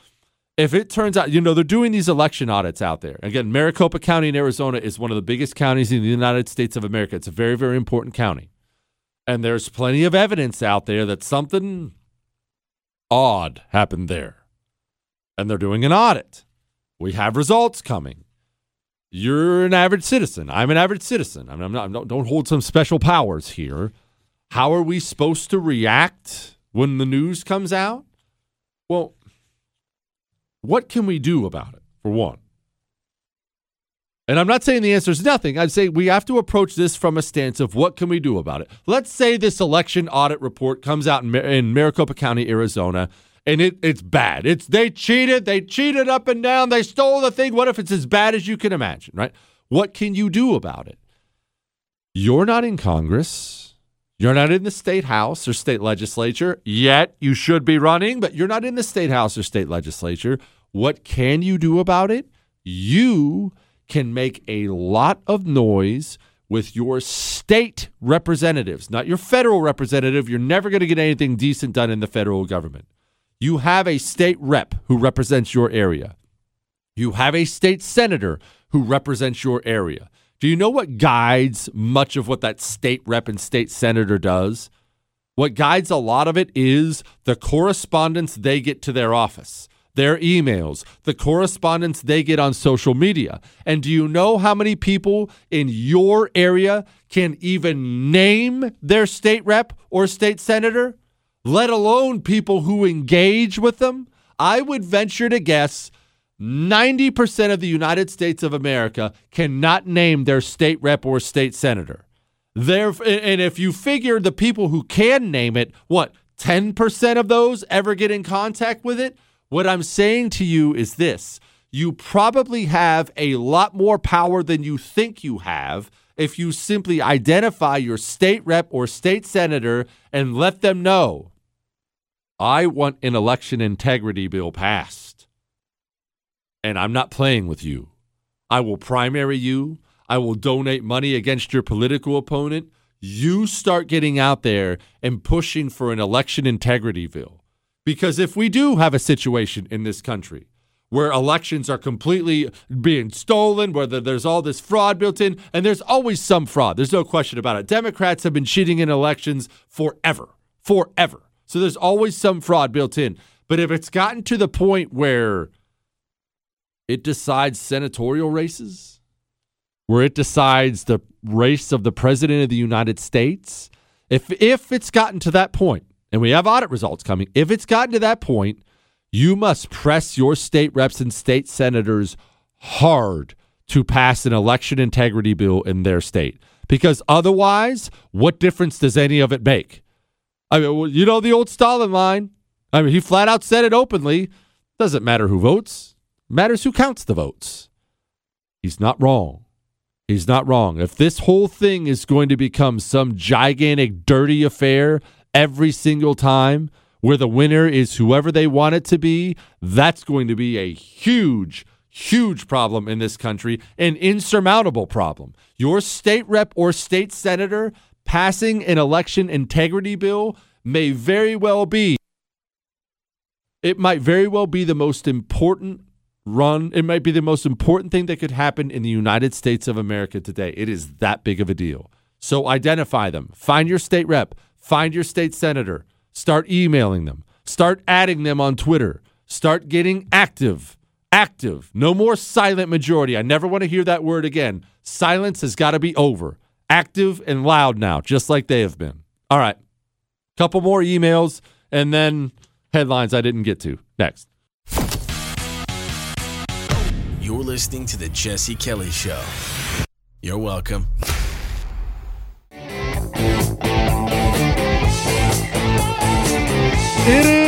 if it turns out, you know, they're doing these election audits out there. Again, Maricopa County in Arizona is one of the biggest counties in the United States of America. It's a very, very important county. And there's plenty of evidence out there that something odd happened there. And they're doing an audit. We have results coming. You're an average citizen. I'm an average citizen. I'm not, don't, don't hold some special powers here. How are we supposed to react when the news comes out? Well, what can we do about it, for one? And I'm not saying the answer is nothing. I'd say we have to approach this from a stance of what can we do about it. Let's say this election audit report comes out in, Mar- in Maricopa County, Arizona, and it, it's bad. It's they cheated, they cheated up and down, they stole the thing. What if it's as bad as you can imagine, right? What can you do about it? You're not in Congress. You're not in the state house or state legislature yet. You should be running, but you're not in the state house or state legislature. What can you do about it? You can make a lot of noise with your state representatives, not your federal representative. You're never going to get anything decent done in the federal government. You have a state rep who represents your area. You have a state senator who represents your area. Do you know what guides much of what that state rep and state senator does? What guides a lot of it is the correspondence they get to their office, their emails, the correspondence they get on social media. And do you know how many people in your area can even name their state rep or state senator? Let alone people who engage with them, I would venture to guess 90% of the United States of America cannot name their state rep or state senator. There, and if you figure the people who can name it, what, 10% of those ever get in contact with it? What I'm saying to you is this you probably have a lot more power than you think you have if you simply identify your state rep or state senator and let them know I want an election integrity bill passed. And I'm not playing with you. I will primary you. I will donate money against your political opponent. You start getting out there and pushing for an election integrity bill. Because if we do have a situation in this country where elections are completely being stolen, where there's all this fraud built in, and there's always some fraud, there's no question about it. Democrats have been cheating in elections forever, forever. So there's always some fraud built in. But if it's gotten to the point where it decides senatorial races, where it decides the race of the president of the United States, if if it's gotten to that point, and we have audit results coming, if it's gotten to that point, you must press your state reps and state senators hard to pass an election integrity bill in their state. Because otherwise, what difference does any of it make? I mean, you know the old Stalin line. I mean, he flat out said it openly. Doesn't matter who votes, matters who counts the votes. He's not wrong. He's not wrong. If this whole thing is going to become some gigantic, dirty affair every single time, where the winner is whoever they want it to be, that's going to be a huge, huge problem in this country, an insurmountable problem. Your state rep or state senator passing an election integrity bill may very well be it might very well be the most important run it might be the most important thing that could happen in the United States of America today. It is that big of a deal. So identify them. Find your state rep. Find your state senator. Start emailing them. Start adding them on Twitter. Start getting active. Active. No more silent majority. I never want to hear that word again. Silence has got to be over active and loud now, just like they have been. All right. Couple more emails and then headlines I didn't get to. Next. You're listening to The Jesse Kelly Show. You're welcome. It is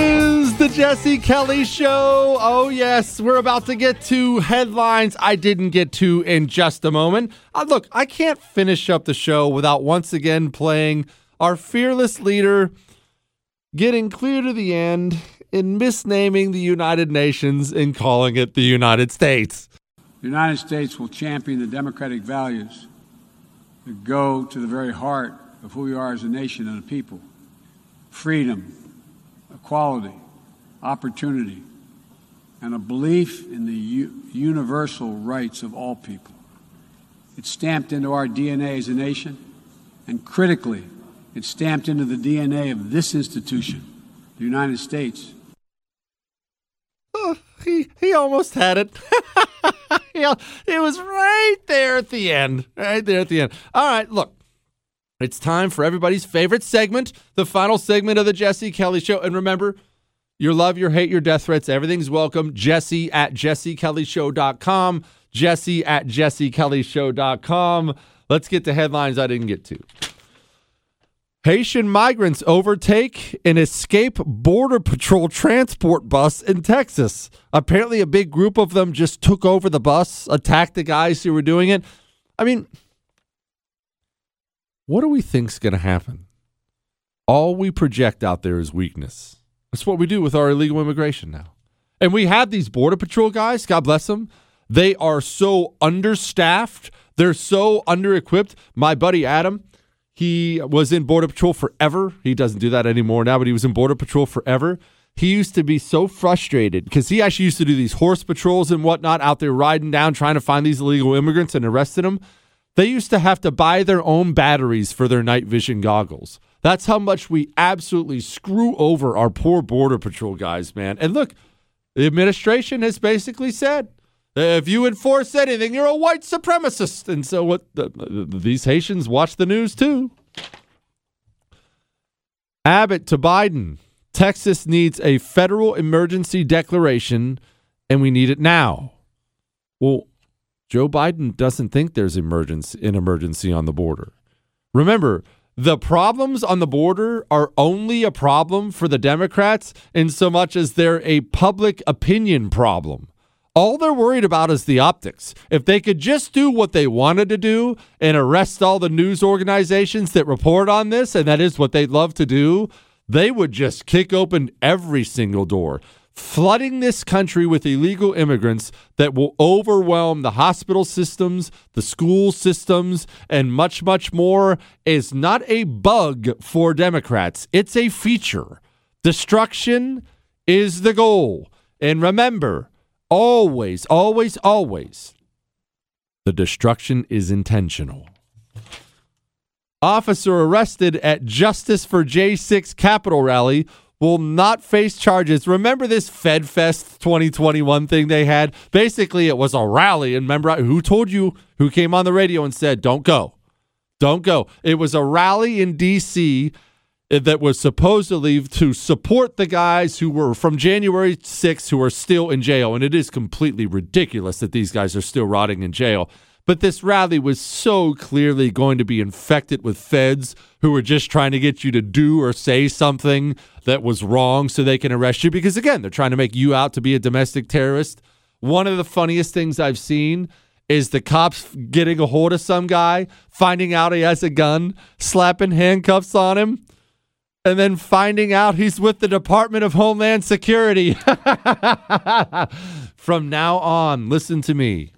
the Jesse Kelly Show. Oh, yes, we're about to get to headlines I didn't get to in just a moment. Uh, look, I can't finish up the show without once again playing our fearless leader getting clear to the end in misnaming the United Nations and calling it the United States. The United States will champion the democratic values that go to the very heart of who we are as a nation and a people freedom, equality, opportunity, and a belief in the u- universal rights of all people. It's stamped into our DNA as a nation, and critically, it's stamped into the DNA of this institution, the United States. Oh, he, he almost had it. [LAUGHS] It was right there at the end. Right there at the end. All right, look. It's time for everybody's favorite segment, the final segment of the Jesse Kelly Show. And remember, your love, your hate, your death threats, everything's welcome. Jesse at jessekellyshow.com. Jesse at jessekellyshow.com. Let's get to headlines I didn't get to. Haitian migrants overtake and escape Border Patrol transport bus in Texas. Apparently, a big group of them just took over the bus, attacked the guys who were doing it. I mean, what do we think's going to happen? All we project out there is weakness. That's what we do with our illegal immigration now. And we have these Border Patrol guys, God bless them. They are so understaffed, they're so under equipped. My buddy Adam, he was in Border Patrol forever. He doesn't do that anymore now, but he was in Border Patrol forever. He used to be so frustrated because he actually used to do these horse patrols and whatnot out there riding down trying to find these illegal immigrants and arresting them. They used to have to buy their own batteries for their night vision goggles. That's how much we absolutely screw over our poor Border Patrol guys, man. And look, the administration has basically said if you enforce anything, you're a white supremacist. And so what the, the, these Haitians watch the news too. Abbott to Biden. Texas needs a federal emergency declaration and we need it now. Well, Joe Biden doesn't think there's emergency an emergency on the border. Remember, the problems on the border are only a problem for the Democrats in so much as they're a public opinion problem. All they're worried about is the optics. If they could just do what they wanted to do and arrest all the news organizations that report on this, and that is what they'd love to do, they would just kick open every single door, flooding this country with illegal immigrants that will overwhelm the hospital systems, the school systems, and much, much more is not a bug for Democrats. It's a feature. Destruction is the goal. And remember, always, always, always, the destruction is intentional. Officer arrested at Justice for J6 Capitol rally will not face charges. Remember this FedFest 2021 thing they had? Basically, it was a rally. And remember who told you, who came on the radio and said, don't go? Don't go. It was a rally in D.C. Eh, that was supposedly to support the guys who were from January 6th who are still in jail. And it is completely ridiculous that these guys are still rotting in jail. But this rally was so clearly going to be infected with feds who were just trying to get you to do or say something that was wrong so they can arrest you. Because again, they're trying to make you out to be a domestic terrorist. One of the funniest things I've seen is the cops getting a hold of some guy, finding out he has a gun, slapping handcuffs on him, and then finding out he's with the Department of Homeland Security. [LAUGHS] From now on, listen to me.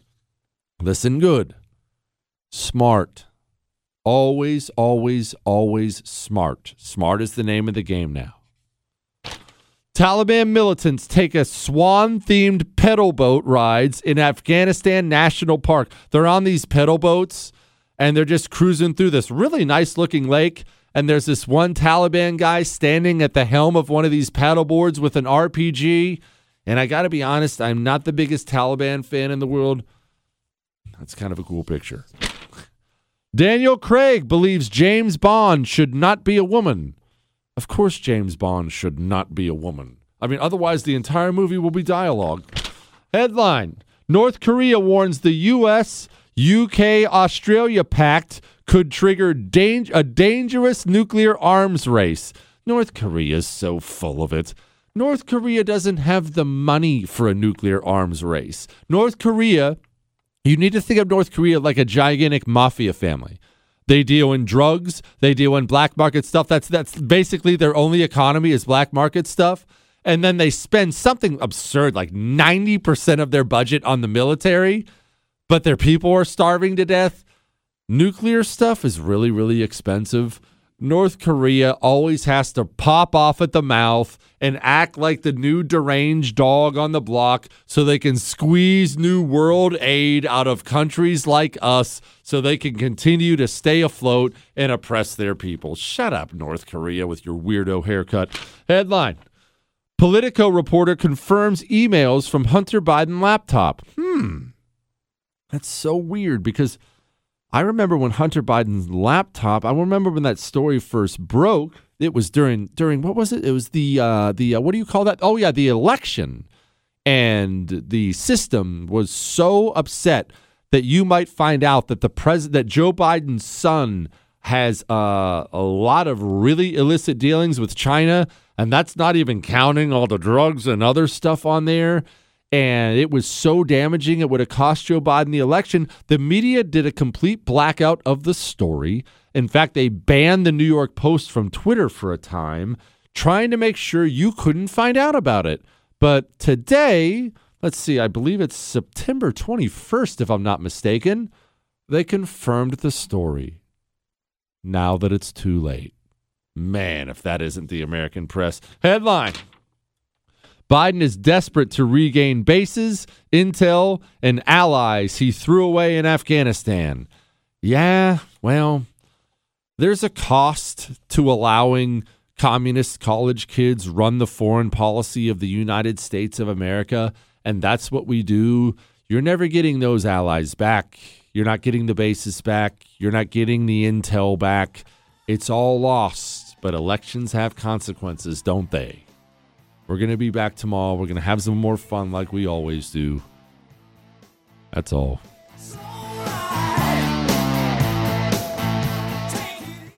Listen good. Smart. Always, always, always smart. Smart is the name of the game now. Taliban militants take a swan themed pedal boat rides in Afghanistan National Park. They're on these pedal boats and they're just cruising through this really nice looking lake. And there's this one Taliban guy standing at the helm of one of these paddle boards with an RPG. And I got to be honest, I'm not the biggest Taliban fan in the world. That's kind of a cool picture. Daniel Craig believes James Bond should not be a woman. Of course, James Bond should not be a woman. I mean, otherwise, the entire movie will be dialogue. Headline North Korea warns the U.S. UK Australia pact could trigger dang- a dangerous nuclear arms race. North Korea is so full of it. North Korea doesn't have the money for a nuclear arms race. North Korea, you need to think of North Korea like a gigantic mafia family. They deal in drugs, they deal in black market stuff. That's that's basically their only economy is black market stuff. And then they spend something absurd like 90% of their budget on the military, but their people are starving to death. Nuclear stuff is really really expensive. North Korea always has to pop off at the mouth and act like the new deranged dog on the block so they can squeeze new world aid out of countries like us so they can continue to stay afloat and oppress their people. Shut up, North Korea, with your weirdo haircut. Headline Politico reporter confirms emails from Hunter Biden laptop. Hmm. That's so weird because I remember when Hunter Biden's laptop. I remember when that story first broke. It was during during what was it? It was the uh, the uh, what do you call that? Oh yeah, the election, and the system was so upset that you might find out that the president that Joe Biden's son has uh, a lot of really illicit dealings with China, and that's not even counting all the drugs and other stuff on there and it was so damaging it would have cost Joe Biden the election. The media did a complete blackout of the story. In fact, they banned the New York Post from Twitter for a time, trying to make sure you couldn't find out about it. But today, let's see, I believe it's September 21st, if I'm not mistaken, they confirmed the story. Now that it's too late. Man, if that isn't the American press. Headline Biden is desperate to regain bases, intel, and allies he threw away in Afghanistan. Yeah, well, there's a cost to allowing communist college kids run the foreign policy of the United States of America, and that's what we do. You're never getting those allies back. You're not getting the bases back. You're not getting the intel back. It's all lost, but elections have consequences, don't they? We're going to be back tomorrow. We're going to have some more fun like we always do. That's all. So